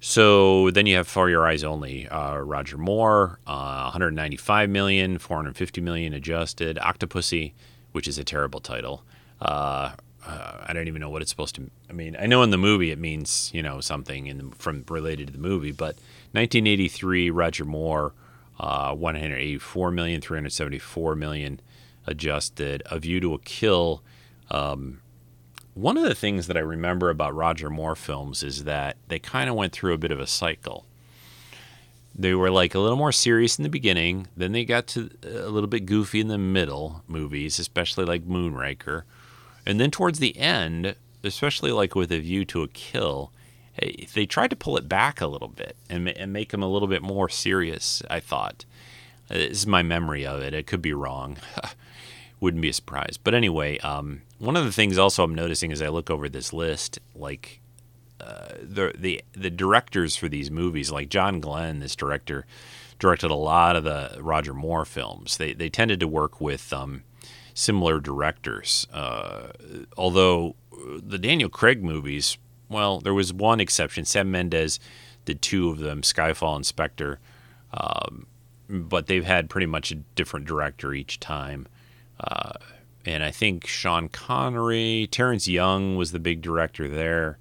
so then you have For Your Eyes Only, uh, Roger Moore, uh, 195 million, 450 million adjusted. Octopussy, which is a terrible title. Uh, uh, I don't even know what it's supposed to. I mean, I know in the movie it means you know something in the, from related to the movie, but 1983, Roger Moore, uh, 184 million, 374 million adjusted, A View to a Kill. Um, one of the things that I remember about Roger Moore films is that they kind of went through a bit of a cycle. They were like a little more serious in the beginning, then they got to a little bit goofy in the middle movies, especially like Moonraker. And then towards the end, especially like with A View to a Kill, they tried to pull it back a little bit and, and make them a little bit more serious, I thought. This is my memory of it. It could be wrong. wouldn't be a surprise. But anyway, um, one of the things also I'm noticing as I look over this list, like uh, the the the directors for these movies, like John Glenn, this director, directed a lot of the Roger Moore films. They they tended to work with um, similar directors, uh, although the Daniel Craig movies. Well, there was one exception. Sam Mendes did two of them, Skyfall and Spectre. Um, but they've had pretty much a different director each time. Uh, and I think Sean Connery, Terrence Young was the big director there.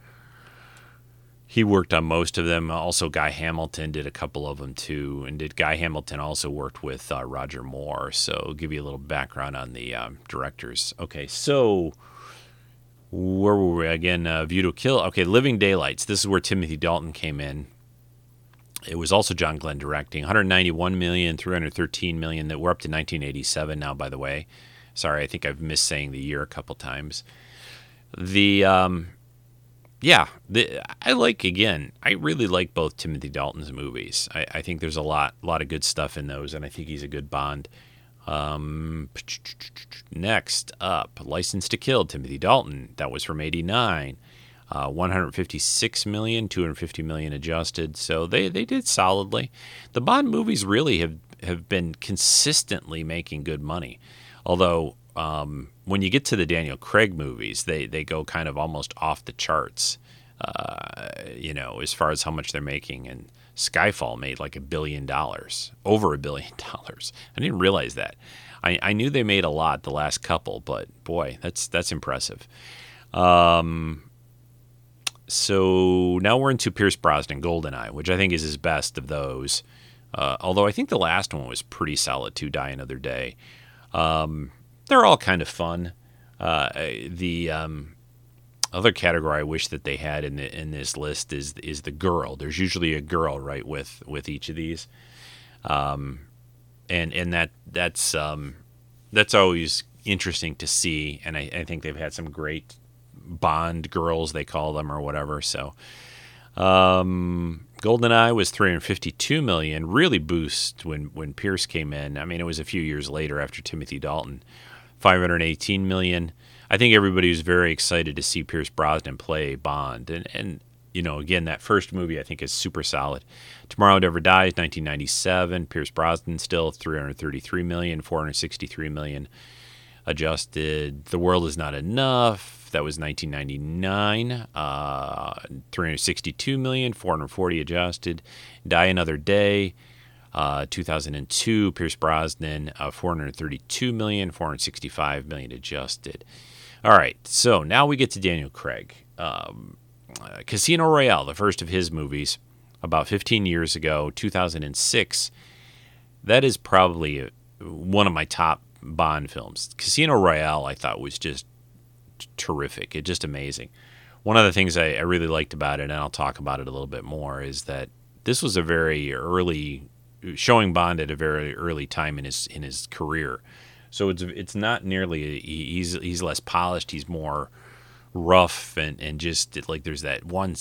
He worked on most of them. Also, Guy Hamilton did a couple of them too. And did Guy Hamilton also worked with uh, Roger Moore? So, I'll give you a little background on the um, directors. Okay, so where were we again? Uh, View to Kill. Okay, Living Daylights. This is where Timothy Dalton came in. It was also John Glenn directing. 191 million, 313 million. That we're up to 1987 now. By the way, sorry, I think I've missed saying the year a couple times. The um, yeah, the, I like again. I really like both Timothy Dalton's movies. I, I think there's a lot, lot of good stuff in those, and I think he's a good Bond. Um, next up, License to Kill, Timothy Dalton. That was from '89. Uh, 156 million, 250 million adjusted. So they, they did solidly. The Bond movies really have, have been consistently making good money. Although um, when you get to the Daniel Craig movies, they, they go kind of almost off the charts, uh, you know, as far as how much they're making. And Skyfall made like a billion dollars, over a billion dollars. I didn't realize that. I, I knew they made a lot the last couple, but boy, that's that's impressive. Um, so now we're into Pierce Brosnan, Goldeneye, which I think is his best of those. Uh, although I think the last one was pretty solid too, Die Another Day. Um, they're all kind of fun. Uh, the um, other category I wish that they had in the, in this list is is the girl. There's usually a girl right with with each of these, um, and and that that's um, that's always interesting to see. And I, I, think they've had some great Bond girls they call them or whatever. So. Um, Goldeneye was 352 million, really boost when when Pierce came in. I mean, it was a few years later after Timothy Dalton. 518 million. I think everybody was very excited to see Pierce Brosnan play Bond, and and you know again that first movie I think is super solid. Tomorrow Never Dies, 1997. Pierce Brosnan still 333 million, 463 million adjusted. The World Is Not Enough. That was 1999. Uh, 362 million, 440 adjusted. Die Another Day. Uh, 2002, Pierce Brosnan, uh, 432 million, 465 million adjusted. All right, so now we get to Daniel Craig. Um, uh, Casino Royale, the first of his movies, about 15 years ago, 2006. That is probably one of my top Bond films. Casino Royale, I thought was just terrific. It's just amazing. One of the things I, I really liked about it, and I'll talk about it a little bit more, is that this was a very early showing Bond at a very early time in his in his career. So it's it's not nearly he's he's less polished. He's more rough and and just like there's that one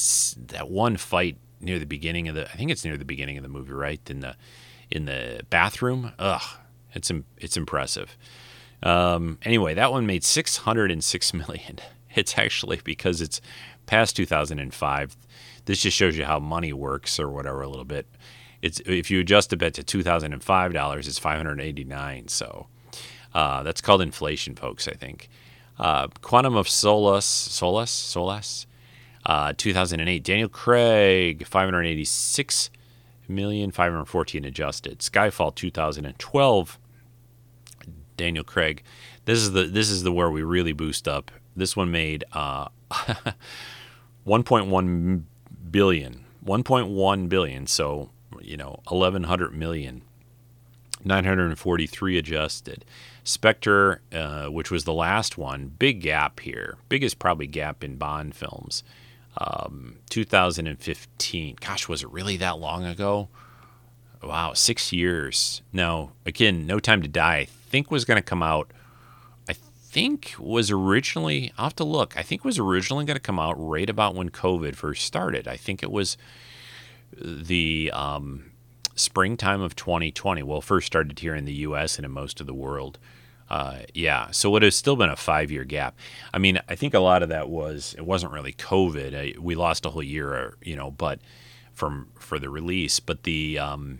that one fight near the beginning of the I think it's near the beginning of the movie, right? In the in the bathroom. Ugh, it's it's impressive. Um, anyway, that one made 606 million. It's actually because it's past 2005. This just shows you how money works or whatever a little bit it's if you adjust a bit to two thousand and five dollars, it's five hundred eighty nine. So uh, that's called inflation, folks. I think. Uh, Quantum of Solace, Solace, Solace, uh, 2008. Daniel Craig, 586 million, 514 adjusted. Skyfall, 2012. Daniel Craig. This is the this is the where we really boost up. This one made uh, 1.1 billion, 1.1 billion. So you know, 1100 million. 943 adjusted. Spectre, uh, which was the last one, big gap here. Biggest probably gap in Bond films. Um, 2015. Gosh, was it really that long ago? Wow, six years. Now, again, No Time to Die, I think was going to come out. I think was originally, I'll have to look. I think was originally going to come out right about when COVID first started. I think it was the um, springtime of 2020. Well, first started here in the U.S. and in most of the world. Uh, yeah, so it has still been a five-year gap. I mean, I think a lot of that was it wasn't really COVID. I, we lost a whole year, you know, but from for the release, but the um,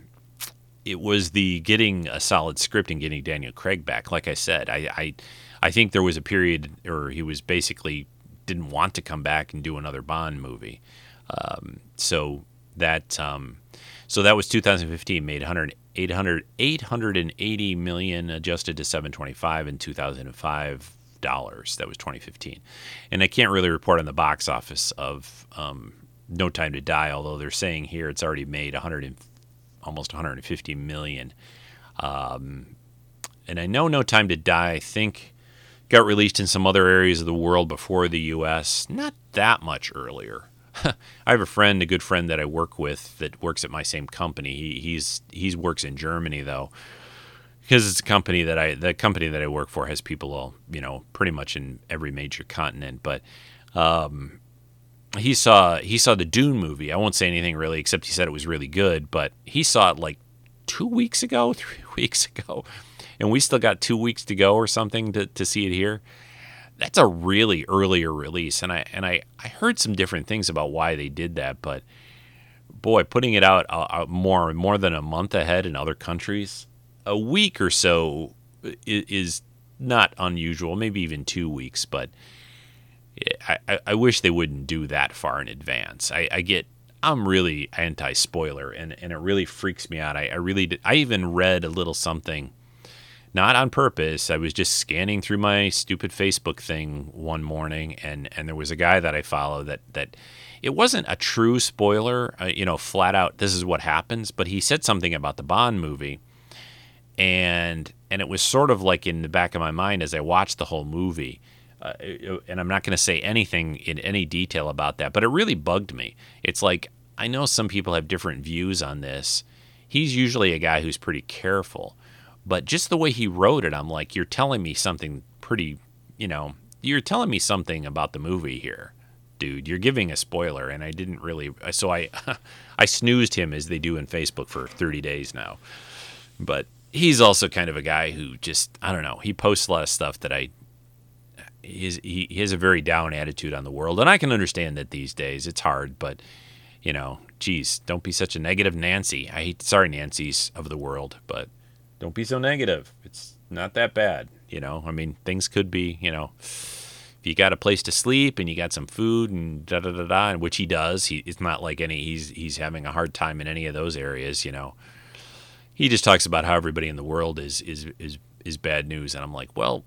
it was the getting a solid script and getting Daniel Craig back. Like I said, I, I I think there was a period, or he was basically didn't want to come back and do another Bond movie. Um, so that um, so that was 2015 made 100 800 880 million adjusted to 725 in 2005 dollars that was 2015 and i can't really report on the box office of um, no time to die although they're saying here it's already made 100 and, almost 150 million um, and i know no time to die i think got released in some other areas of the world before the us not that much earlier I have a friend, a good friend that I work with that works at my same company. He he's he's works in Germany though, because it's a company that I the company that I work for has people all you know pretty much in every major continent. But um, he saw he saw the Dune movie. I won't say anything really, except he said it was really good. But he saw it like two weeks ago, three weeks ago, and we still got two weeks to go or something to to see it here that's a really earlier release and i and i i heard some different things about why they did that but boy putting it out uh, more more than a month ahead in other countries a week or so is, is not unusual maybe even two weeks but I, I wish they wouldn't do that far in advance i, I get i'm really anti spoiler and, and it really freaks me out i, I really did, i even read a little something not on purpose. I was just scanning through my stupid Facebook thing one morning, and and there was a guy that I follow that that it wasn't a true spoiler, uh, you know, flat out. This is what happens, but he said something about the Bond movie, and and it was sort of like in the back of my mind as I watched the whole movie. Uh, and I'm not going to say anything in any detail about that, but it really bugged me. It's like I know some people have different views on this. He's usually a guy who's pretty careful but just the way he wrote it, I'm like, you're telling me something pretty, you know, you're telling me something about the movie here, dude. You're giving a spoiler, and I didn't really. So I, I snoozed him as they do in Facebook for 30 days now. But he's also kind of a guy who just, I don't know, he posts a lot of stuff that I. He, he has a very down attitude on the world, and I can understand that these days. It's hard, but you know, geez, don't be such a negative Nancy. I hate, sorry, Nancy's of the world, but don't be so negative. It's not that bad, you know. I mean, things could be, you know, if you got a place to sleep and you got some food and da da da da, and which he does. He it's not like any he's he's having a hard time in any of those areas, you know. He just talks about how everybody in the world is is is is bad news, and I'm like, well,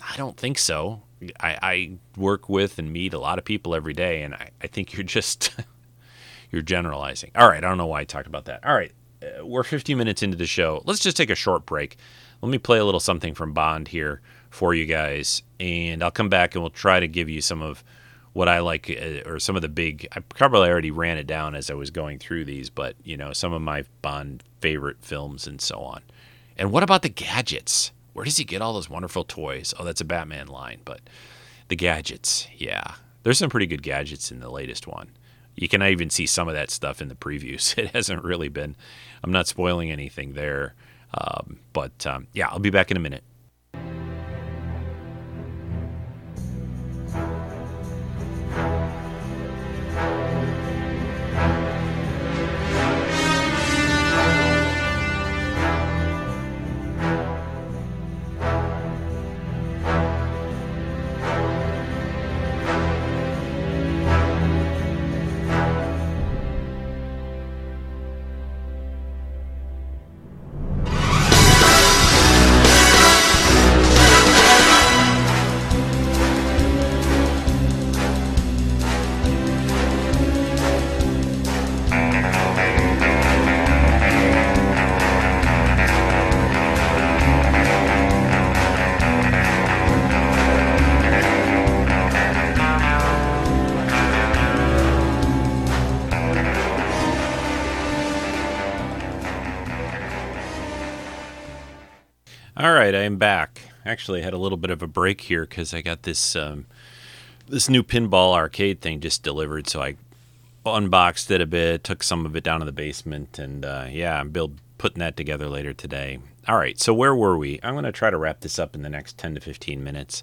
I don't think so. I, I work with and meet a lot of people every day, and I, I think you're just you're generalizing. All right, I don't know why I talked about that. All right, uh, we're 15 minutes into the show. Let's just take a short break. Let me play a little something from Bond here for you guys, and I'll come back and we'll try to give you some of what I like, uh, or some of the big. I probably already ran it down as I was going through these, but you know, some of my Bond favorite films and so on. And what about the gadgets? Where does he get all those wonderful toys? Oh, that's a Batman line, but the gadgets, yeah, there's some pretty good gadgets in the latest one. You can even see some of that stuff in the previews. It hasn't really been I'm not spoiling anything there. Um, but um, yeah, I'll be back in a minute. Actually, had a little bit of a break here because I got this um, this new pinball arcade thing just delivered. So I unboxed it a bit, took some of it down to the basement, and uh, yeah, I'm build putting that together later today. All right, so where were we? I'm going to try to wrap this up in the next 10 to 15 minutes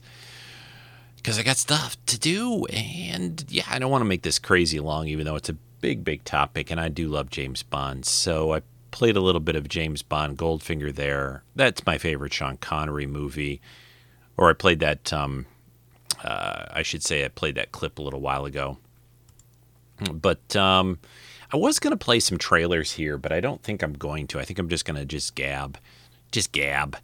because I got stuff to do, and yeah, I don't want to make this crazy long, even though it's a big, big topic, and I do love James Bond. So I played a little bit of James Bond Goldfinger there. That's my favorite Sean Connery movie. Or I played that, um, uh, I should say, I played that clip a little while ago. But um, I was going to play some trailers here, but I don't think I'm going to. I think I'm just going to just gab, just gab.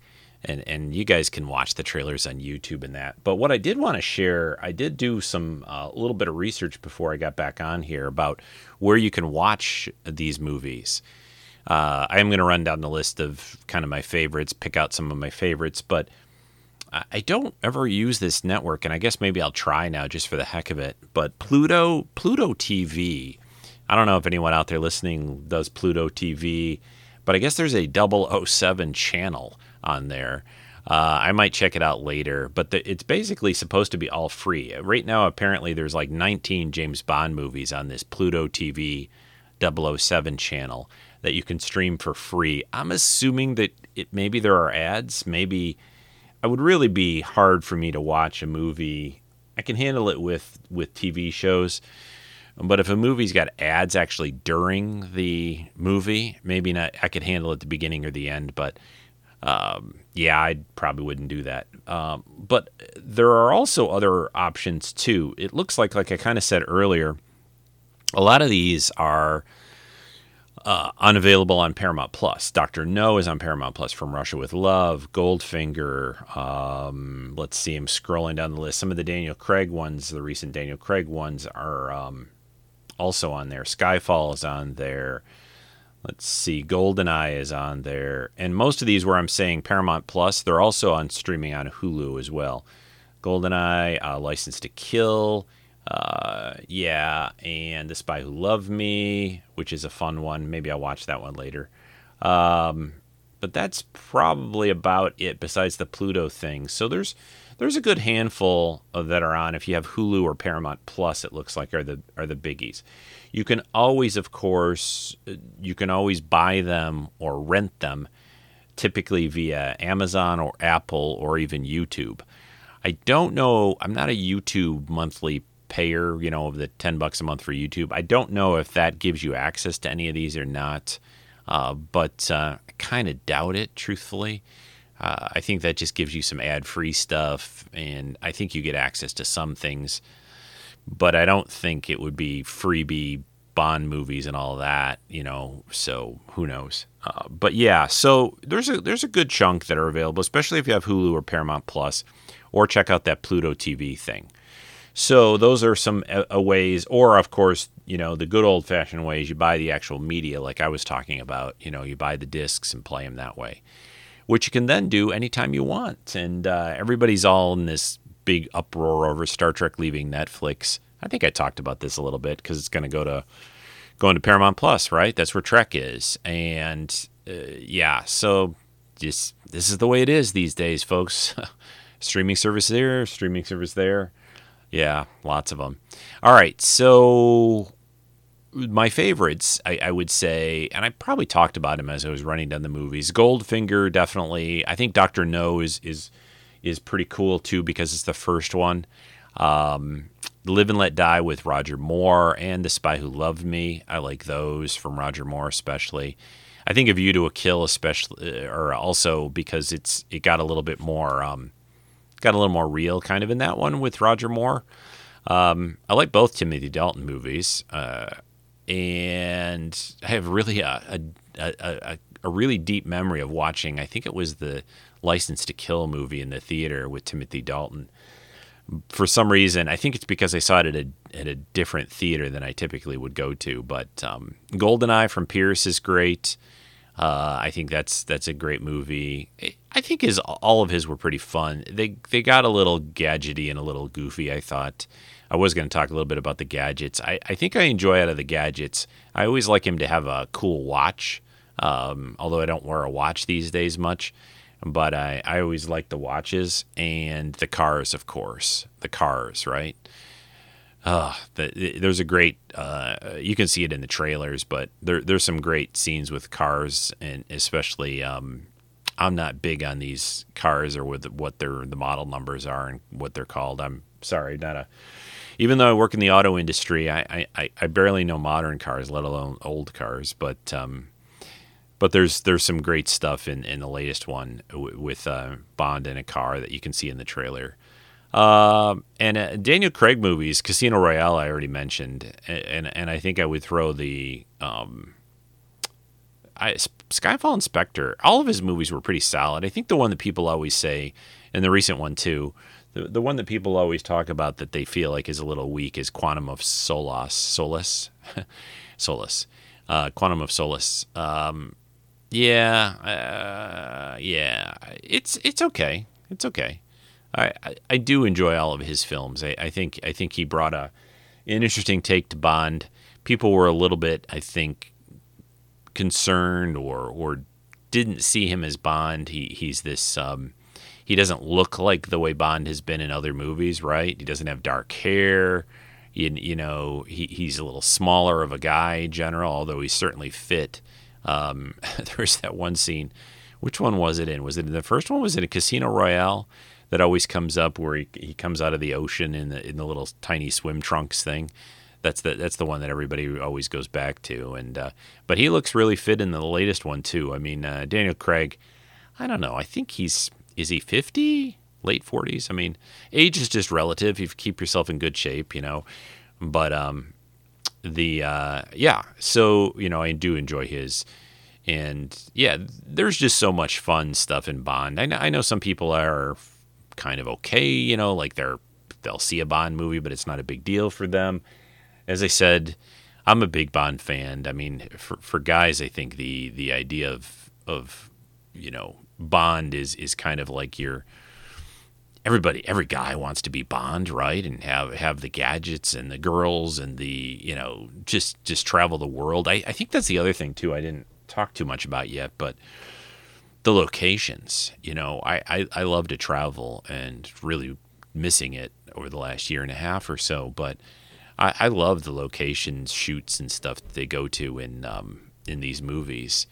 And, and you guys can watch the trailers on YouTube and that. But what I did want to share, I did do some a uh, little bit of research before I got back on here about where you can watch these movies. Uh, I am going to run down the list of kind of my favorites, pick out some of my favorites, but I don't ever use this network, and I guess maybe I'll try now just for the heck of it. But Pluto, Pluto TV. I don't know if anyone out there listening does Pluto TV, but I guess there's a 007 channel on there. Uh, I might check it out later, but the, it's basically supposed to be all free. Right now, apparently, there's like 19 James Bond movies on this Pluto TV 007 channel that you can stream for free. I'm assuming that it maybe there are ads. Maybe I would really be hard for me to watch a movie. I can handle it with with TV shows, but if a movie's got ads actually during the movie, maybe not. I could handle it the beginning or the end, but um, yeah, I probably wouldn't do that. Um, but there are also other options too. It looks like, like I kind of said earlier, a lot of these are uh, unavailable on Paramount Plus. Doctor No is on Paramount Plus from Russia with Love, Goldfinger. Um, let's see, I'm scrolling down the list. Some of the Daniel Craig ones, the recent Daniel Craig ones, are um, also on there. Skyfall is on there. Let's see, GoldenEye is on there. And most of these where I'm saying Paramount Plus, they're also on streaming on Hulu as well. GoldenEye, uh, License to Kill, uh, yeah, and The Spy Who Loved Me, which is a fun one. Maybe I'll watch that one later. Um, but that's probably about it besides the Pluto thing. So there's there's a good handful that are on. If you have Hulu or Paramount Plus, it looks like are the are the biggies. You can always, of course, you can always buy them or rent them, typically via Amazon or Apple or even YouTube. I don't know. I'm not a YouTube monthly payer, you know, of the 10 bucks a month for YouTube. I don't know if that gives you access to any of these or not, uh, but uh, I kind of doubt it, truthfully. Uh, I think that just gives you some ad free stuff, and I think you get access to some things, but I don't think it would be freebie Bond movies and all that, you know. So who knows? Uh, but yeah, so there's a there's a good chunk that are available, especially if you have Hulu or Paramount Plus, or check out that Pluto TV thing. So those are some uh, ways, or of course, you know, the good old fashioned ways. You buy the actual media, like I was talking about. You know, you buy the discs and play them that way, which you can then do anytime you want. And uh, everybody's all in this big uproar over Star Trek leaving Netflix. I think I talked about this a little bit because it's going to go to going to Paramount Plus, right? That's where Trek is, and uh, yeah, so just this is the way it is these days, folks. streaming service there, streaming service there. Yeah, lots of them. All right, so my favorites, I, I, would say, and I probably talked about him as I was running down the movies. Goldfinger, definitely. I think Doctor No is is is pretty cool too because it's the first one. Um, Live and Let Die with Roger Moore and The Spy Who Loved Me. I like those from Roger Moore especially. I think A View to a Kill especially, uh, or also because it's it got a little bit more. Um, got a little more real kind of in that one with Roger Moore. Um, I like both Timothy Dalton movies, uh, and I have really a, a, a, a, really deep memory of watching. I think it was the License to Kill movie in the theater with Timothy Dalton. For some reason, I think it's because I saw it at a, at a different theater than I typically would go to. But um, Goldeneye from Pierce is great. Uh, I think that's that's a great movie. I think his all of his were pretty fun. They they got a little gadgety and a little goofy. I thought I was going to talk a little bit about the gadgets. I, I think I enjoy out of the gadgets. I always like him to have a cool watch. Um, although I don't wear a watch these days much, but I, I always like the watches and the cars, of course. The cars, right? Uh, the, there's a great, uh, you can see it in the trailers, but there, there's some great scenes with cars, and especially, um, I'm not big on these cars or with what their the model numbers are and what they're called. I'm sorry, not a. Even though I work in the auto industry, I, I, I barely know modern cars, let alone old cars. But um, but there's there's some great stuff in, in the latest one with uh, Bond in a car that you can see in the trailer. Uh, and uh, Daniel Craig movies, Casino Royale, I already mentioned, and and I think I would throw the um, I, Skyfall and Spectre. All of his movies were pretty solid. I think the one that people always say, and the recent one too, the the one that people always talk about that they feel like is a little weak is Quantum of Solace, Solace, Solace, uh, Quantum of Solace. Um, yeah, uh, yeah, it's it's okay. It's okay. I, I, I do enjoy all of his films. I, I think I think he brought a an interesting take to Bond. People were a little bit, I think, concerned or or didn't see him as Bond. He he's this um, he doesn't look like the way Bond has been in other movies, right? He doesn't have dark hair. You, you know, he, he's a little smaller of a guy in general, although he's certainly fit. Um, there's that one scene. Which one was it in? Was it in the first one? Was it a Casino Royale? That always comes up where he, he comes out of the ocean in the in the little tiny swim trunks thing that's the that's the one that everybody always goes back to. And uh, but he looks really fit in the latest one too. I mean, uh, Daniel Craig. I don't know. I think he's is he fifty, late forties. I mean, age is just relative. You keep yourself in good shape, you know. But um, the uh, yeah. So you know, I do enjoy his. And yeah, there's just so much fun stuff in Bond. I know, I know some people are kind of okay, you know, like they're they'll see a Bond movie, but it's not a big deal for them as I said, I'm a big Bond fan. I mean, for for guys, I think the the idea of of you know Bond is is kind of like your everybody every guy wants to be Bond, right? And have have the gadgets and the girls and the you know just just travel the world. I, I think that's the other thing too. I didn't talk too much about yet, but the locations. You know, I, I, I love to travel and really missing it over the last year and a half or so, but I, I love the locations, shoots, and stuff they go to in um, in these movies.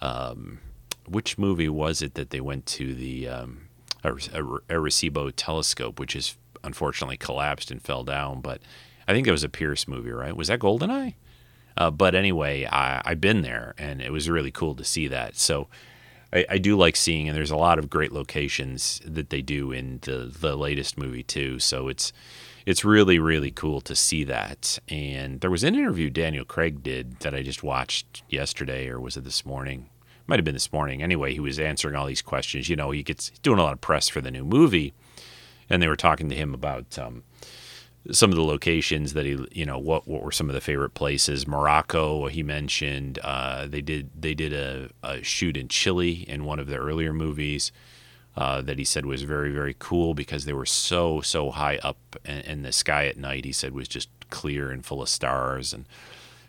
Um, which movie was it that they went to the um, Arecibo telescope, which is unfortunately collapsed and fell down? But I think it was a Pierce movie, right? Was that Goldeneye? Uh, but anyway, I, I've been there, and it was really cool to see that. So. I, I, do like seeing, and there's a lot of great locations that they do in the the latest movie too. So it's it's really really cool to see that. And there was an interview Daniel Craig did that I just watched yesterday, or was it this morning? Might have been this morning. Anyway, he was answering all these questions. You know, he gets doing a lot of press for the new movie, and they were talking to him about. Um, some of the locations that he, you know, what what were some of the favorite places? Morocco, he mentioned. Uh, they did they did a, a, shoot in Chile in one of the earlier movies uh, that he said was very very cool because they were so so high up and, the sky at night he said was just clear and full of stars and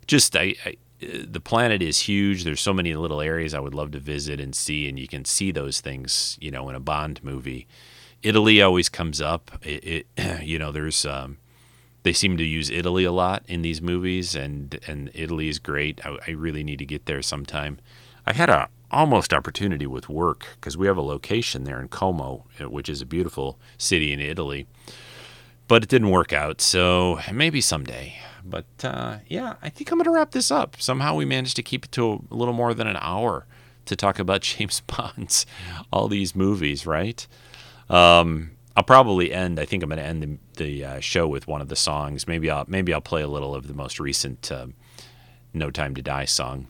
just I, I, the planet is huge there's so many little areas i would love to visit and see and you can see those things you know in a bond movie italy always comes up it, it you know there's um, they seem to use italy a lot in these movies and and italy is great I, I really need to get there sometime i had a almost opportunity with work because we have a location there in Como, uh, which is a beautiful city in Italy. But it didn't work out, so maybe someday. But uh, yeah, I think I'm going to wrap this up. Somehow we managed to keep it to a little more than an hour to talk about James Bond's all these movies, right? Um, I'll probably end. I think I'm going to end the, the uh, show with one of the songs. Maybe I'll maybe I'll play a little of the most recent uh, "No Time to Die" song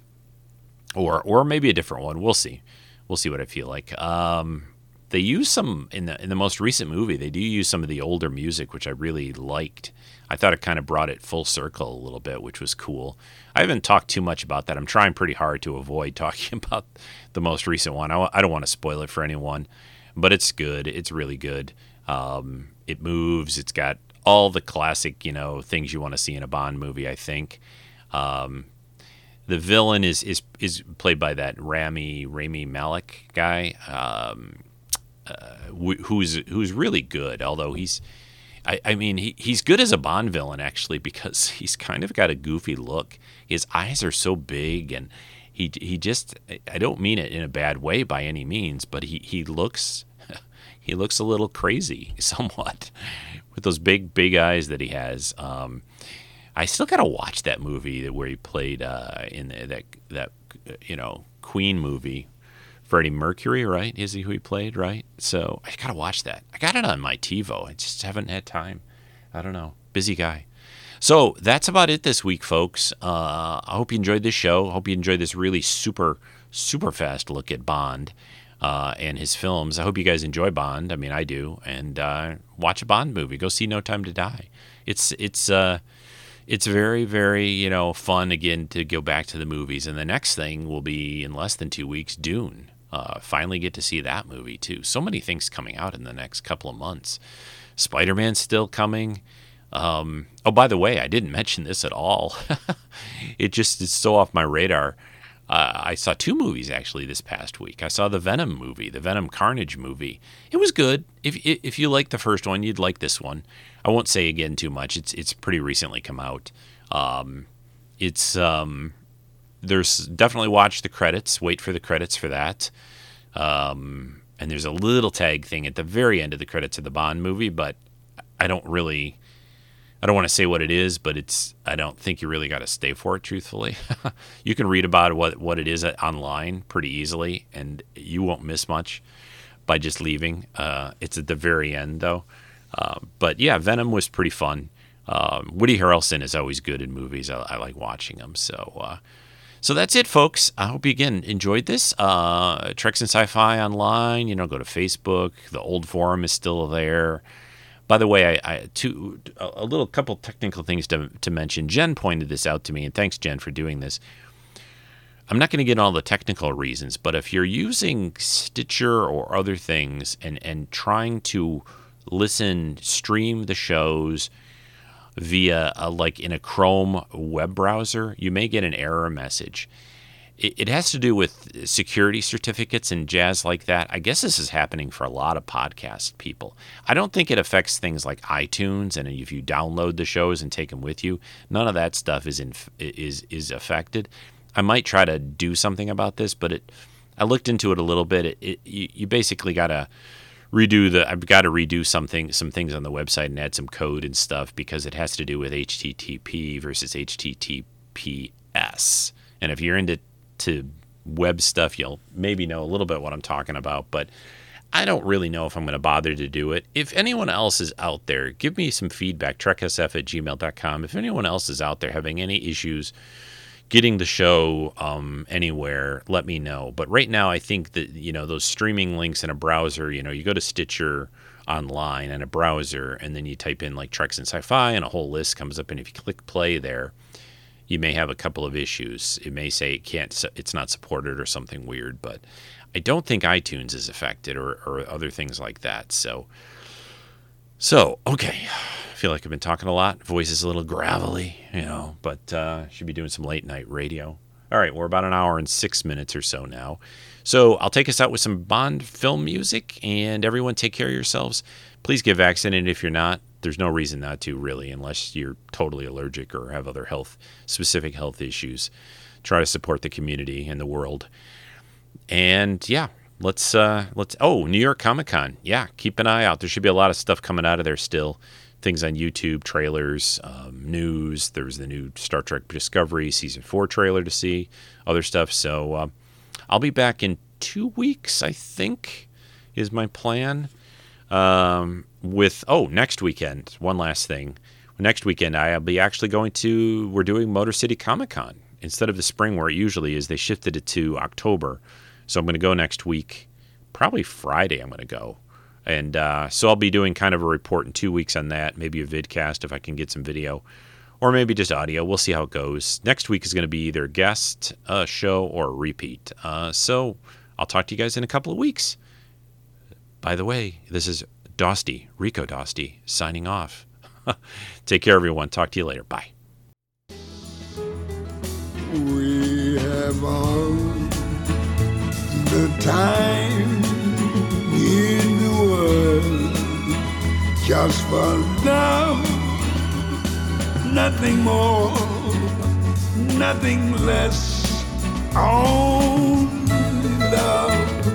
or or maybe a different one. We'll see. We'll see what I feel like. Um, they use some in the in the most recent movie. They do use some of the older music, which I really liked. I thought it kind of brought it full circle a little bit, which was cool. I haven't talked too much about that. I'm trying pretty hard to avoid talking about the most recent one. I, I don't want to spoil it for anyone, but it's good. It's really good. Um, it moves. It's got all the classic, you know, things you want to see in a Bond movie. I think. Um, the villain is is is played by that Rami Rami Malek guy, um, uh, who's who's really good. Although he's, I, I mean, he, he's good as a Bond villain actually because he's kind of got a goofy look. His eyes are so big and. He, he just I don't mean it in a bad way by any means, but he, he looks he looks a little crazy somewhat with those big big eyes that he has. Um, I still gotta watch that movie where he played uh, in the, that that you know Queen movie. Freddie Mercury, right? Is he who he played, right? So I gotta watch that. I got it on my TiVo. I just haven't had time. I don't know. Busy guy. So that's about it this week, folks. Uh, I hope you enjoyed this show. I hope you enjoyed this really super, super fast look at Bond uh, and his films. I hope you guys enjoy Bond. I mean, I do. And uh, watch a Bond movie. Go see No Time to Die. It's it's uh, it's very, very, you know, fun again to go back to the movies. And the next thing will be in less than two weeks, Dune. Uh, finally get to see that movie too. So many things coming out in the next couple of months. Spider Man's still coming. Um, oh, by the way, I didn't mention this at all. it just is so off my radar. Uh, I saw two movies actually this past week. I saw the Venom movie, the Venom Carnage movie. It was good. If if you like the first one, you'd like this one. I won't say again too much. It's it's pretty recently come out. Um, it's um, there's definitely watch the credits. Wait for the credits for that. Um, and there's a little tag thing at the very end of the credits of the Bond movie, but I don't really. I don't want to say what it is, but it's. I don't think you really got to stay for it. Truthfully, you can read about what what it is online pretty easily, and you won't miss much by just leaving. Uh, it's at the very end though. Uh, but yeah, Venom was pretty fun. Um, Woody Harrelson is always good in movies. I, I like watching him. So, uh, so that's it, folks. I hope you again enjoyed this. Uh, Treks in Sci-Fi online. You know, go to Facebook. The old forum is still there. By the way, I, I a little couple technical things to to mention. Jen pointed this out to me, and thanks, Jen, for doing this. I'm not going to get all the technical reasons, but if you're using Stitcher or other things and and trying to listen, stream the shows via a, like in a Chrome web browser, you may get an error message. It, it has to do with security certificates and jazz like that. I guess this is happening for a lot of podcast people. I don't think it affects things like iTunes and if you download the shows and take them with you, none of that stuff is in, is is affected. I might try to do something about this, but it I looked into it a little bit. It, it you, you basically got to redo the I've got to redo something some things on the website and add some code and stuff because it has to do with HTTP versus HTTPS. And if you're into to web stuff, you'll maybe know a little bit what I'm talking about, but I don't really know if I'm going to bother to do it. If anyone else is out there, give me some feedback, treksf at gmail.com. If anyone else is out there having any issues getting the show um, anywhere, let me know. But right now, I think that you know those streaming links in a browser. You know, you go to Stitcher online and a browser, and then you type in like Treks in Sci-Fi, and a whole list comes up. And if you click play there, you may have a couple of issues. It may say it can't, it's not supported or something weird. But I don't think iTunes is affected or, or other things like that. So, so okay I feel like I've been talking a lot. Voice is a little gravelly, you know, but uh, should be doing some late night radio. All right, we're about an hour and six minutes or so now. So I'll take us out with some Bond film music, and everyone take care of yourselves. Please get vaccinated if you're not. There's no reason not to, really, unless you're totally allergic or have other health specific health issues. Try to support the community and the world. And yeah, let's uh let's oh new york comic-con yeah keep an eye out there should be a lot of stuff coming out of there still things on YouTube, trailers, um, news. There was the new Star Trek Discovery season four trailer to see, other stuff. So uh, I'll be back in two weeks, I think, is my plan. Um, with oh, next weekend, one last thing. Next weekend, I'll be actually going to. We're doing Motor City Comic Con instead of the spring where it usually is. They shifted it to October, so I'm going to go next week. Probably Friday. I'm going to go and uh, so I'll be doing kind of a report in two weeks on that, maybe a vidcast if I can get some video, or maybe just audio. We'll see how it goes. Next week is going to be either guest uh, show or repeat. Uh, so I'll talk to you guys in a couple of weeks. By the way, this is Dosty, Rico Dosty, signing off. Take care, everyone. Talk to you later. Bye. We have all the time in the world just for nothing more, nothing less. Love.